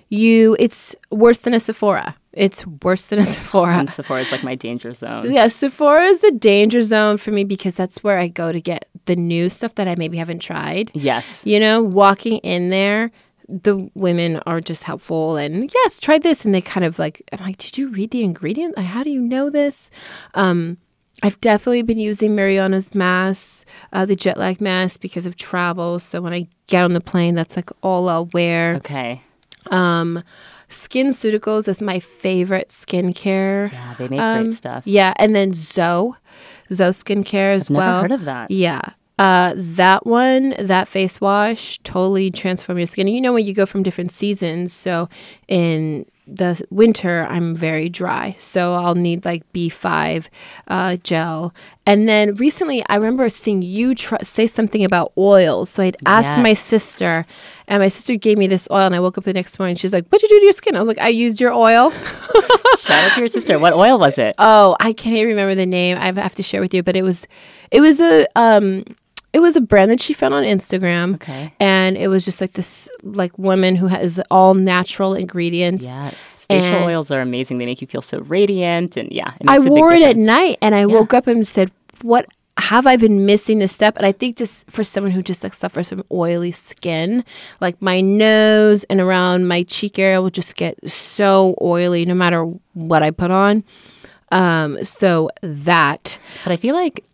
you it's worse than a Sephora. It's worse than a Sephora. And Sephora is like my danger zone. Yeah, Sephora is the danger zone for me because that's where I go to get the new stuff that I maybe haven't tried. Yes. You know, walking in there, the women are just helpful and yes, try this. And they kind of like, I'm like, did you read the ingredient? Like, how do you know this? Um, I've definitely been using Mariana's mask, uh, the jet lag mask, because of travel. So when I get on the plane, that's like all I'll wear. Okay. Um, SkinCeuticals is my favorite skincare. Yeah, they make Um, great stuff. Yeah, and then Zoe, Zoe skincare as Never well. heard of that. Yeah. Uh, that one, that face wash, totally transform your skin. You know when you go from different seasons. So in the winter I'm very dry, so I'll need like B5 uh, gel. And then recently, I remember seeing you try, say something about oils. So I'd asked my sister, and my sister gave me this oil. And I woke up the next morning. She's like, "What'd you do to your skin?" I was like, "I used your oil." Shout out to your sister. What oil was it? Oh, I can't even remember the name. I have to share with you, but it was, it was a, um, it was a brand that she found on Instagram. Okay. And it was just like this, like woman who has all natural ingredients. Yes. Facial And- oils are amazing. They make you feel so radiant. And yeah, I makes a big wore it at night, and I woke up and said, "What have I been missing this step?" And I think just for someone who just like suffers from oily skin, like my nose and around my cheek area will just get so oily no matter what I put on. Um, so that But I feel like,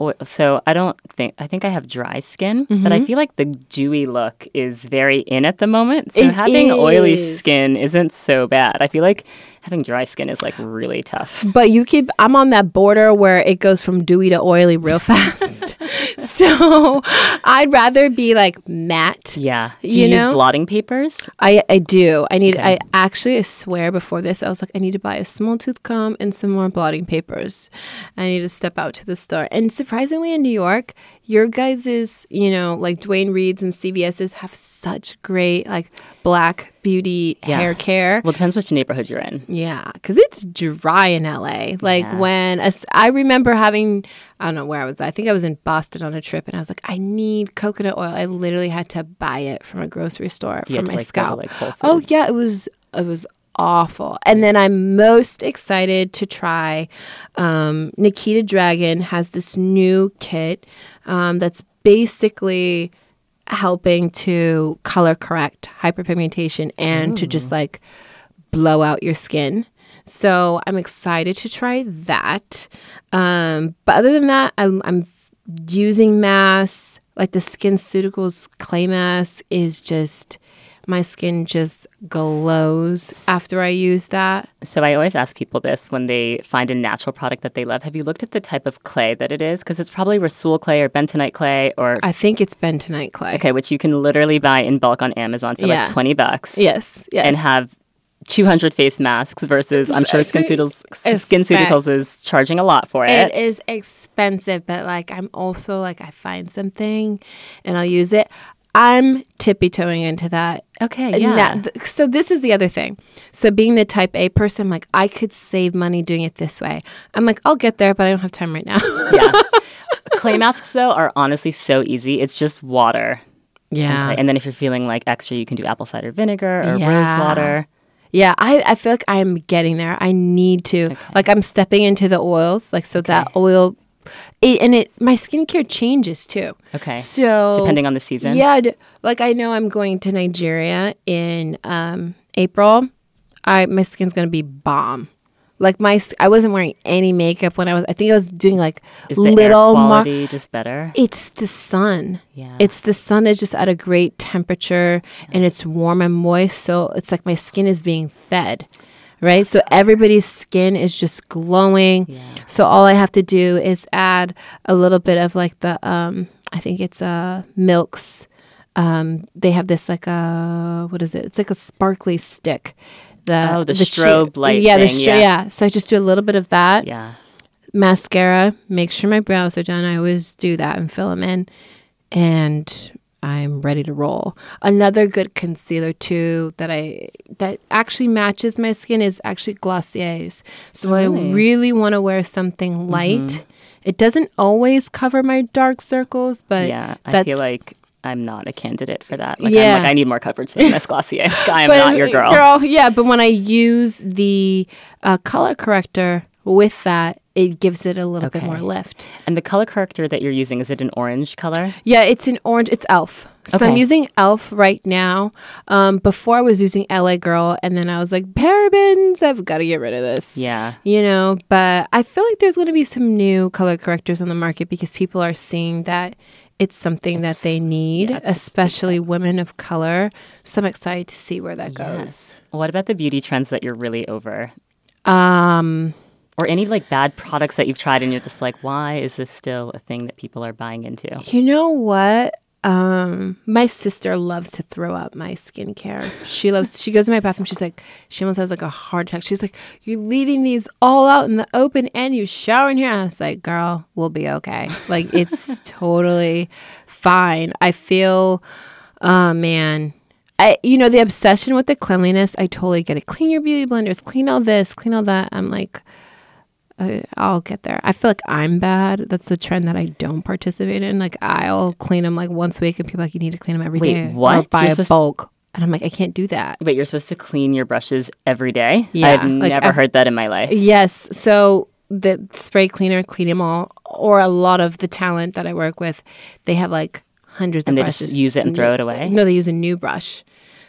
oil- so I don't think, I think I have dry skin, but Mm-hmm. I feel like the dewy look is very in at the moment. So It having oily skin isn't so bad. I feel like having dry skin is like really tough. But you keep, I'm on that border where it goes from dewy to oily real fast. so I'd rather be like matte. Yeah. Do You you, use blotting papers? I, I do. I need, Okay. I actually, I swear before this, I was like, I need to buy a small tooth comb and some more blotting papers. I need to step out to the store. And surprisingly, in New York, your guys's, you know, like Duane Reade's and CVS's have such great, like, black beauty Yeah. hair care. Well, it depends which neighborhood you're in. Yeah, because it's dry in LA. Like Yeah. when as- I remember having, I don't know where I was. I think I was in Boston on a trip, and I was like, I need coconut oil. I literally had to buy it from a grocery store You for my like, scalp. like, Whole oh yeah, it was it was awful. And then I'm most excited to try. Um, Nikita Dragun has this new kit um, that's basically helping to color correct hyperpigmentation and to just like blow out your skin. So I'm excited to try that. Um, but other than that, I'm, I'm using masks like the SkinCeuticals clay mask is just my skin just glows after I use that. So I always ask people this when they find a natural product that they love. Have you looked at the type of clay that it is? Because it's probably Rhassoul clay or bentonite clay or I think it's bentonite clay. okay, which you can literally buy in bulk on Amazon for Yeah. like twenty bucks. Yes, yes. and have. 200 face masks versus I'm sure SkinCeuticals, it's SkinCeuticals is charging a lot for it. It is expensive, but like I'm also like I find something and I'll use it. I'm tippy toeing into that. Okay, And yeah. that- th- so this is the other thing. So being the type A person, like I could save money doing it this way. I'm like I'll get there, but I don't have time right now. yeah. Clay masks though are honestly so easy. It's just water. yeah, clay. And then if you're feeling like extra, you can do apple cider vinegar or Yeah. rose water. yeah. I I feel like I'm getting there. I need to like I'm stepping into the oils, like so that oil. It, and it my skincare changes too. Okay. So Depending on the season. Yeah, like I know I'm going to Nigeria in um, April. I my skin's gonna be bomb. Like my, I wasn't wearing any makeup when I was. I think I was doing like Is little. mar- quality just better? it's the sun. Yeah. It's the sun is just at a great temperature and it's warm and moist. So it's like my skin is being fed. Right. So everybody's skin is just glowing. So all I have to do is add a little bit of like the um I think it's uh milks. Um they have this like a what is it? It's like a sparkly stick. The, Oh, the chi- strobe light Yeah, the thing, stro- yeah. yeah. So I just do a little bit of that yeah. mascara. Make sure my brows are done. I always do that and fill them in, and I'm ready to roll. Another good concealer too that I that actually matches my skin is actually Glossier's. So I Really? really want to wear something light. It doesn't always cover my dark circles, but Yeah. I feel like I'm not a candidate for that. Like, Yeah. I'm like, I need more coverage than Miss Glossier. I am but- not your girl. yeah, but when I use the uh, color corrector with that, it gives it a little bit more lift. And the color corrector that you're using, is it an orange color? Yeah, it's an orange. It's Elf. So I'm using Elf right now. Um, before I was using LA Girl, and then I was like, parabens. I've got to get rid of this. Yeah. You know, but I feel like there's going to be some new color correctors on the market because people are seeing that it's something that they need, especially women of color. So I'm excited to see where that goes. What about the beauty trends that you're really over? Um, Or any like bad products that you've tried and you're just like, why is this still a thing that people are buying into? you know what? um, my sister loves to throw up my skincare. She loves. She goes to my bathroom. She's like, she almost has like a heart attack. She's like, "You're leaving these all out in the open, and you shower in here." I was like, "Girl, we'll be okay. Like, it's totally fine." I feel, oh man, I you know the obsession with the cleanliness. I totally get it. Clean your beauty blenders. Clean all this. Clean all that. I'm like. I- I'll get there. I feel like I'm bad. That's the trend that I don't participate in. Like I'll clean them like once a week, and people are like you need to clean them every Wait, day or buy You're a bulk. And I'm like, I can't do that. Wait, you're supposed to clean your brushes every day? Yeah, I've like, never I've- heard that in my life. Yes. So the spray cleaner, clean them all, or a lot of the talent that I work with, they have like hundreds And of they brushes. just use it and throw it away? No, they use a new brush.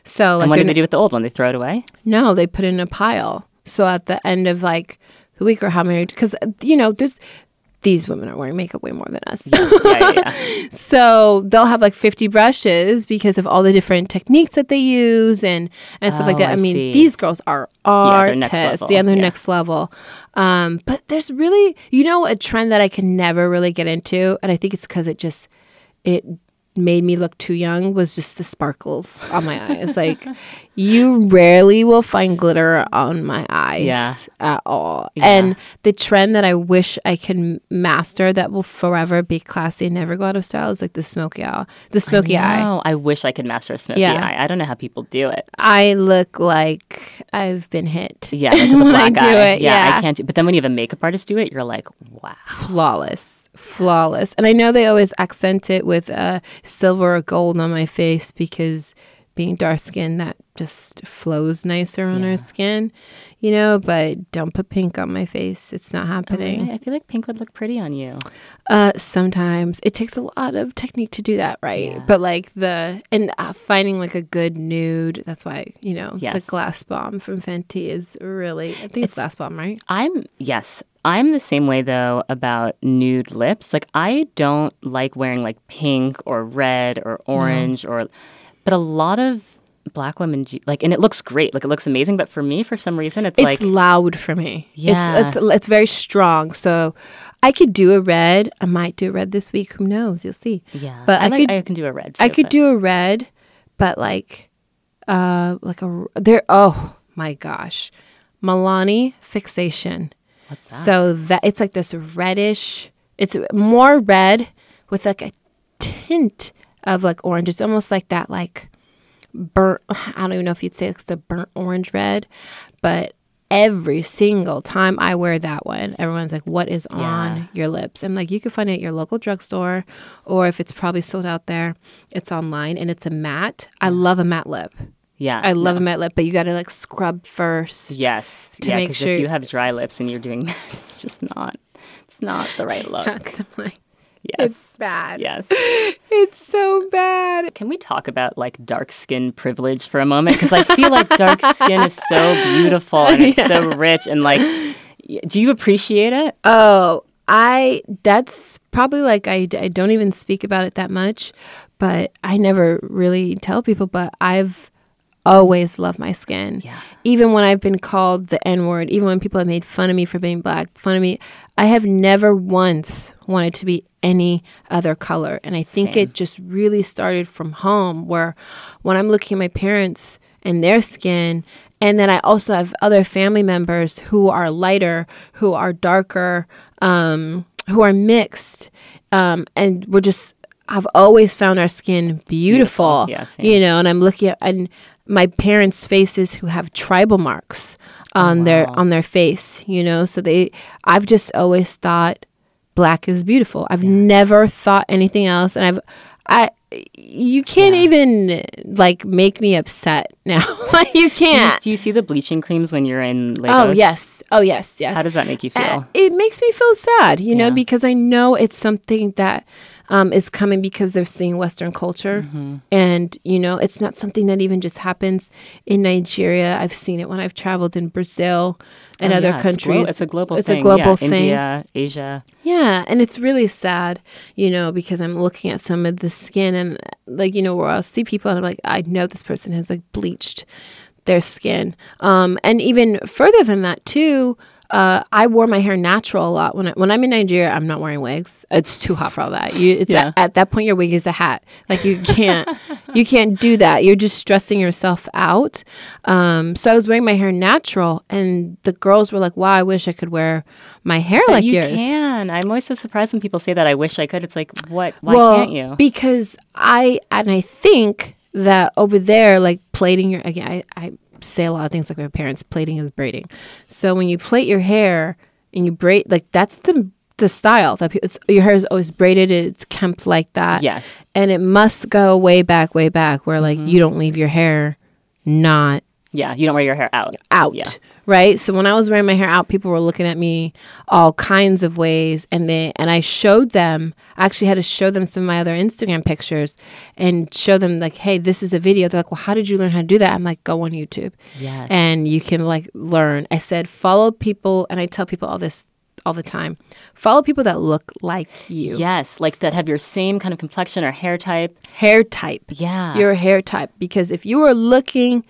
So like and what do they do with the old one? They throw it away? No, they put it in a pile. So at the end of like the week or how many, because you know, there's these women are wearing makeup way more than us. yeah, yeah, yeah. So they'll have like 50 brushes because of all the different techniques that they use and, and stuff like Oh, that. I, I mean, see. these girls are Yeah, they're next artists. level. Yeah, they're Yeah. next level. Um, but there's really, you know, a trend that I can never really get into. And I think it's because it just, it made me look too young was just the sparkles on my eyes. like you rarely will find glitter on my eyes Yeah. at all. And the trend that I wish I could master that will forever be classy and never go out of style is like the smoky eye. The smoky eye. No, I wish I could master a smoky Yeah. eye. I don't know how people do it. I look like I've been hit. Yeah, like when I do eye. it. Yeah, Yeah, I can't do. But then when you have a makeup artist do it, you're like, wow. flawless, flawless. And I know they always accent it with uh, silver or gold on my face because being dark skinned, that just flows nicer on Yeah. our skin, you know. But don't put pink on my face; it's not happening. I feel like pink would look pretty on you. Uh, sometimes it takes a lot of technique to do that, right? Yeah. But like the and uh, finding like a good nude. That's why you know the Gloss Bomb from Fenty is really. I think it's, It's- Gloss Bomb, right? I'm yes, I'm the same way though about nude lips. Like I don't like wearing like pink or red or orange or but a lot of black women do, like and it looks great. Like it looks amazing, but for me for some reason it's, It's like loud for me. Yeah. It's, it's it's very strong. So I could do a red. I might do a red this week. Who knows? You'll see. yeah. But I, I, like could I can do a red. I could but- do a red, but like uh like a there oh my gosh. Milani fixation. What's that? So that it's like this reddish. It's more red with like a tint of like orange. It's almost like that like burnt. I don't even know if you'd say it's a burnt orange red, but every single time I wear that one, everyone's like, "What is Yeah. on your lips?" And like you can find it at your local drugstore, or if it's probably sold out there, it's online, and it's a matte. I love a matte lip. yeah. I love a matte lip, but you got to like scrub first. Yes. to yeah, make sure- if you have dry lips and you're doing that, it's just not it's not the right look. I'm like, yes. it's bad. Yes. It's so bad. Can we talk about like dark skin privilege for a moment? Because I feel like dark skin is so beautiful and it's so rich and like, do you appreciate it? Oh, I that's probably like I, I don't even speak about it that much, but I never really tell people. But I've always love my skin. Yeah. Even when I've been called the N word, even when people have made fun of me for being black, fun of me, I have never once wanted to be any other color. And I think Same. it just really started from home, where when I'm looking at my parents and their skin, and then I also have other family members who are lighter, who are darker, um, who are mixed, um, and we're just. I've always found our skin beautiful, Beautiful. Yeah, you know. And I'm looking at and my parents' faces who have tribal marks on their on their face, you know. So they, I've just always thought black is beautiful. I've never thought anything else, and I've, I, you can't even like make me upset now. like you can't. do you see the bleaching creams when you're in Lagos? Oh yes, oh yes, yes. How does that make you feel? Uh, it makes me feel sad, you know, because I know it's something that um, is coming because they're seeing Western culture. Mm-hmm. And, you know, it's not something that even just happens in Nigeria. I've seen it when I've traveled in Brazil and Oh, other yeah, it's glo- countries. It's, a global It's thing. a global yeah, thing. India, Asia. Yeah, and it's really sad, you know, because I'm looking at some of the skin and like, you know, where I'll see people and I'm like, I know this person has like bleached their skin. Um, and even further than that too, uh, I wore my hair natural a lot. When I, when I'm in Nigeria, I'm not wearing wigs. It's too hot for all that. You, it's Yeah. at, at that point, your wig is a hat. Like you can't, you can't do that. You're just stressing yourself out. Um, so I was wearing my hair natural, and the girls were like, "Wow, I wish I could wear my hair like you yours." can. I'm always so surprised when people say that. I wish I could. It's like, what? Why well, can't you? Because I and I think that over there, like plaiting your again, I, I say a lot of things like my parents. Plaiting is braiding. So when you plait your hair and you braid, like that's the the style that pe- it's, your hair is always braided. It's kempt like that. yes. and it must go way back, way back, where like Mm-hmm. you don't leave your hair not Yeah. You don't wear your hair out. out. Yeah. Right. So when I was wearing my hair out, people were looking at me all kinds of ways. And they and I showed them I actually had to show them some of my other Instagram pictures and show them like, hey, this is a video. They're like, Well, how did you learn how to do that? I'm like, go on YouTube. Yes. And you can like learn. I said, follow people and I tell people all this all the time. Follow people that look like you. Yes. Like that have your same kind of complexion or hair type. Hair type. Yeah. your hair type because if you were looking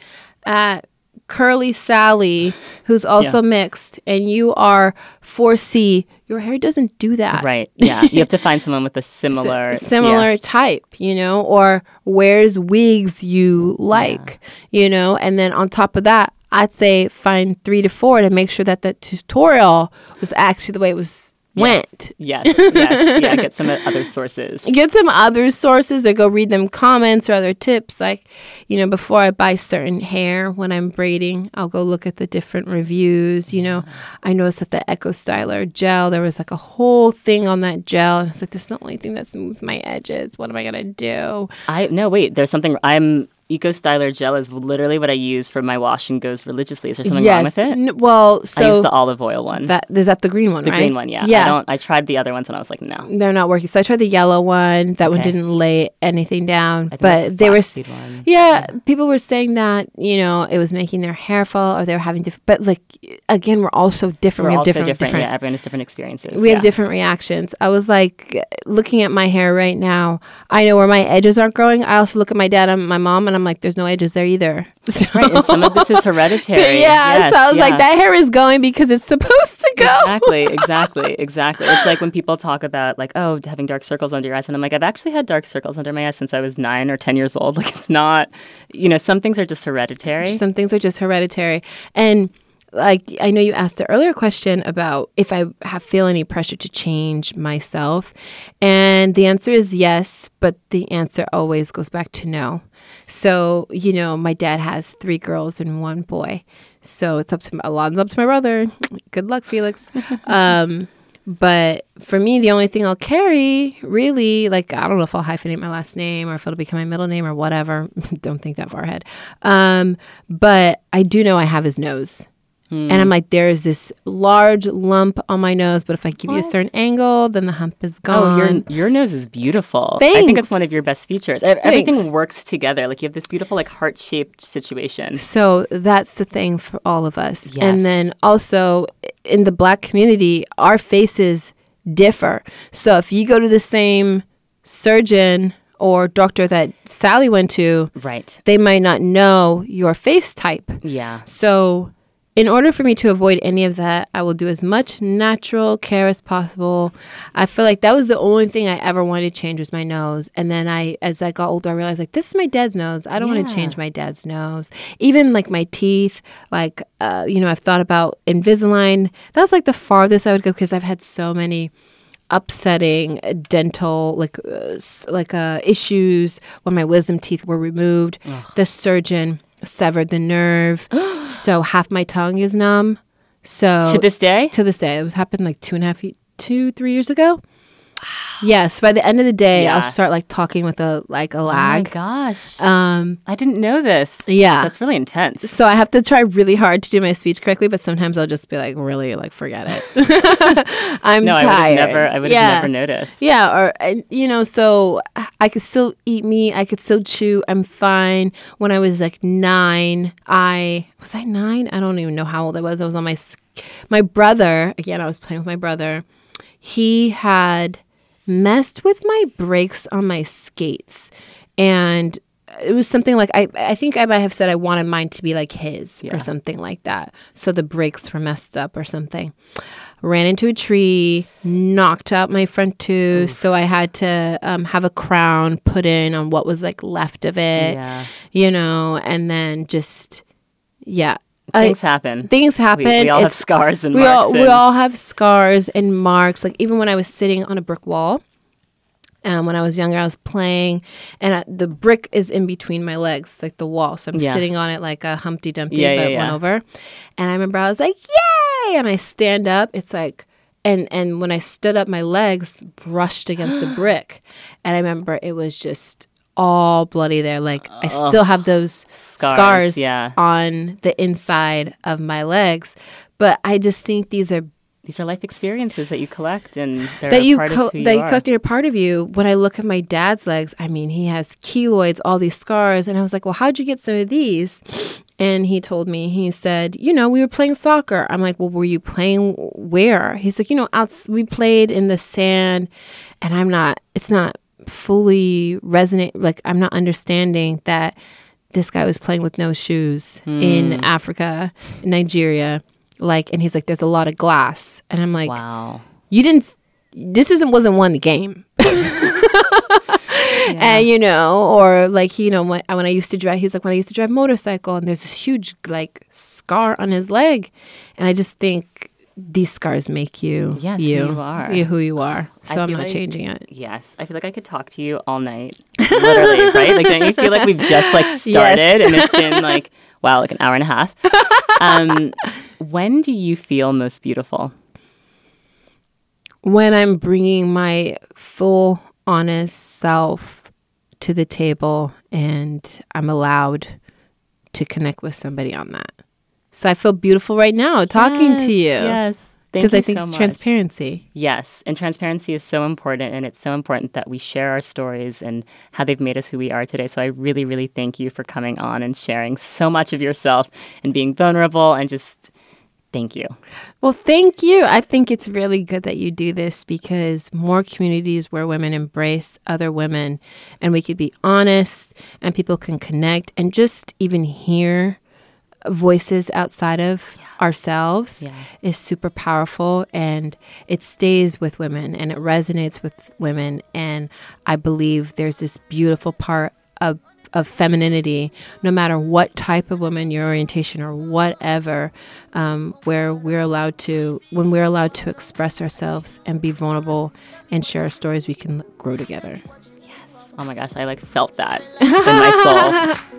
at curly Sally who's also mixed and you are 4C your hair doesn't do that right. Yeah. You have to find someone with a similar. similar yeah. type you know or wears wigs you like you know and then on top of that I'd say find 3 to 4 to make sure that the tutorial was actually the way it was went Yes. yes. Yeah. Get some other sources. get some other sources or go read them comments or other tips like you know before i buy certain hair when i'm braiding i'll go look at the different reviews you know i noticed that the Eco Styler gel there was like a whole thing on that gel and it's like this is the only thing that smooths my edges what am i gonna do I no wait. There's something. I'm Eco Styler gel is literally what I use for my wash and goes religiously. Is there something wrong with it? N- well so I use the olive oil one. that is that the green one the right green one, yeah. yeah I don't. I tried the other ones and I was like, no. they're not working so i tried the yellow one that one didn't lay anything down think that's the but they were one. Yeah, people were saying that you know it was making their hair fall, or they were having different. But like again, we're all so different. We're we have different, different. different. Yeah, everyone has different experiences. we yeah. have different reactions. I was like looking at my hair right now. I know where my edges aren't growing. I also look at my dad and my mom, and I'm like, "There's no edges there either." So, Right, and some of this is hereditary. yeah, Yes, so I was yeah. like, "That hair is going because it's supposed to go." Exactly, exactly, exactly. It's like when people talk about like, oh, having dark circles under your eyes, and I'm like, I've actually had dark circles under my eyes since I was nine or ten years old. Like, it's not, you know, some things are just hereditary. Some things are just hereditary. And like I know you asked the earlier question about if I have feel any pressure to change myself. And the answer is yes, but the answer always goes back to no. So, you know, my dad has three girls and one boy. So it's up to a lot's up to my brother. Good luck, Felix. Um but for me, the only thing I'll carry, really, like I don't know if I'll hyphenate my last name or if it'll become my middle name or whatever. don't think that far ahead. Um, but I do know I have his nose. And I'm hmm. like, there is this large lump on my nose, but if I give you a certain angle, then the hump is gone. Oh, your your nose is beautiful. I think it's one of your best features. Ev- Everything works together. Like you have this beautiful like heart shaped situation. So that's the thing for all of us. Yes. And then also in the black community, our faces differ. So if you go to the same surgeon or doctor that Sally went to, Right. they might not know your face type. Yeah. So, in order for me to avoid any of that, I will do as much natural care as possible. I feel like that was the only thing I ever wanted to change was my nose. And then I, as I got older, I realized like this is my dad's nose. I don't want to change my dad's nose. Even like my teeth, like uh, you know, I've thought about Invisalign. That's like the farthest I would go because I've had so many upsetting dental like uh, like uh, issues when my wisdom teeth were removed. The surgeon severed the nerve, so half my tongue is numb. So To this day? to this day, it was happened like two and a half, two three years ago. Yes, by the end of the day, Yeah. I'll start like talking with a like a Oh my lag. gosh. um, I didn't know this. yeah, That's really intense. so I have to try really hard to do my speech correctly, but sometimes I'll just be like, really, like forget it. I'm No, I would tired. have never I would have Yeah. never noticed. Yeah, or and, you know, so I could still eat meat. I could still chew. I'm fine. When I was like nine, I was I nine. I don't even know how old I was. I was on my s- my brother again. I was playing with my brother. He had messed with my brakes on my skates, and it was something like I I think I might have said I wanted mine to be like his Yeah. or something like that. So the brakes were messed up or something. Ran into a tree, knocked out my front tooth, so I had to um, have a crown put in on what was like left of it, Yeah. you know, and then just yeah, I- Things happen. things happen. We, we all have scars and we marks. all we all have scars and marks. Like even when I was sitting on a brick wall, um, when I was younger, I was playing, and I, the brick is in between my legs, like the wall. So I'm Yeah. sitting on it like a Humpty Dumpty, Yeah, yeah, but yeah. went over. And I remember I was like, "Yay!" And I stand up. It's like. And and when I stood up, my legs brushed against the brick, and I remember it was just all bloody there. Like I still have those Scars, scars, yeah. on the inside of my legs. But I just think these are These are life experiences that you collect and that you co- who that you you are. collect and are part of you. When I look at my dad's legs, I mean, he has keloids, all these scars, and I was like, "Well, how'd you get some of these?" And he told me, he said, "You know, we were playing soccer." I'm like, "Well, were you playing where?" He's like, "You know, out we played in the sand," and I'm not. It's not fully resonate. Like I'm not understanding that this guy was playing with no shoes in hmm. Africa, in Nigeria. Like, and he's like, "There's a lot of glass," and I'm like, Wow. you didn't this isn't wasn't one game and you know or like you know when, when i used to drive he's like when i used to drive motorcycle and there's this huge like scar on his leg and i just think these scars make you Yes, who you you are. you who you are so i'm not like- changing it Yes, I feel like I could talk to you all night, literally, right? Like, don't you feel like we've just like started and it's been like, wow, like an hour and a half? Um, when do you feel most beautiful? when i'm bringing my full honest self to the table and i'm allowed to connect with somebody on that so i feel beautiful right now talking to you Yes, Thank because you I think so it's much. transparency. Yes, and transparency is so important, and it's so important that we share our stories and how they've made us who we are today. So I really, really thank you for coming on and sharing so much of yourself and being vulnerable and just thank you. Well, thank you. I think it's really good that you do this because more communities where women embrace other women and we could be honest and people can connect and just even hear voices outside of ourselves Yeah. is super powerful and it stays with women and it resonates with women and I believe there's this beautiful part of of femininity, no matter what type of woman, your orientation or whatever, um, where we're allowed to, when we're allowed to express ourselves and be vulnerable and share our stories, we can grow together. Yes. Oh my gosh, I like felt that in my soul.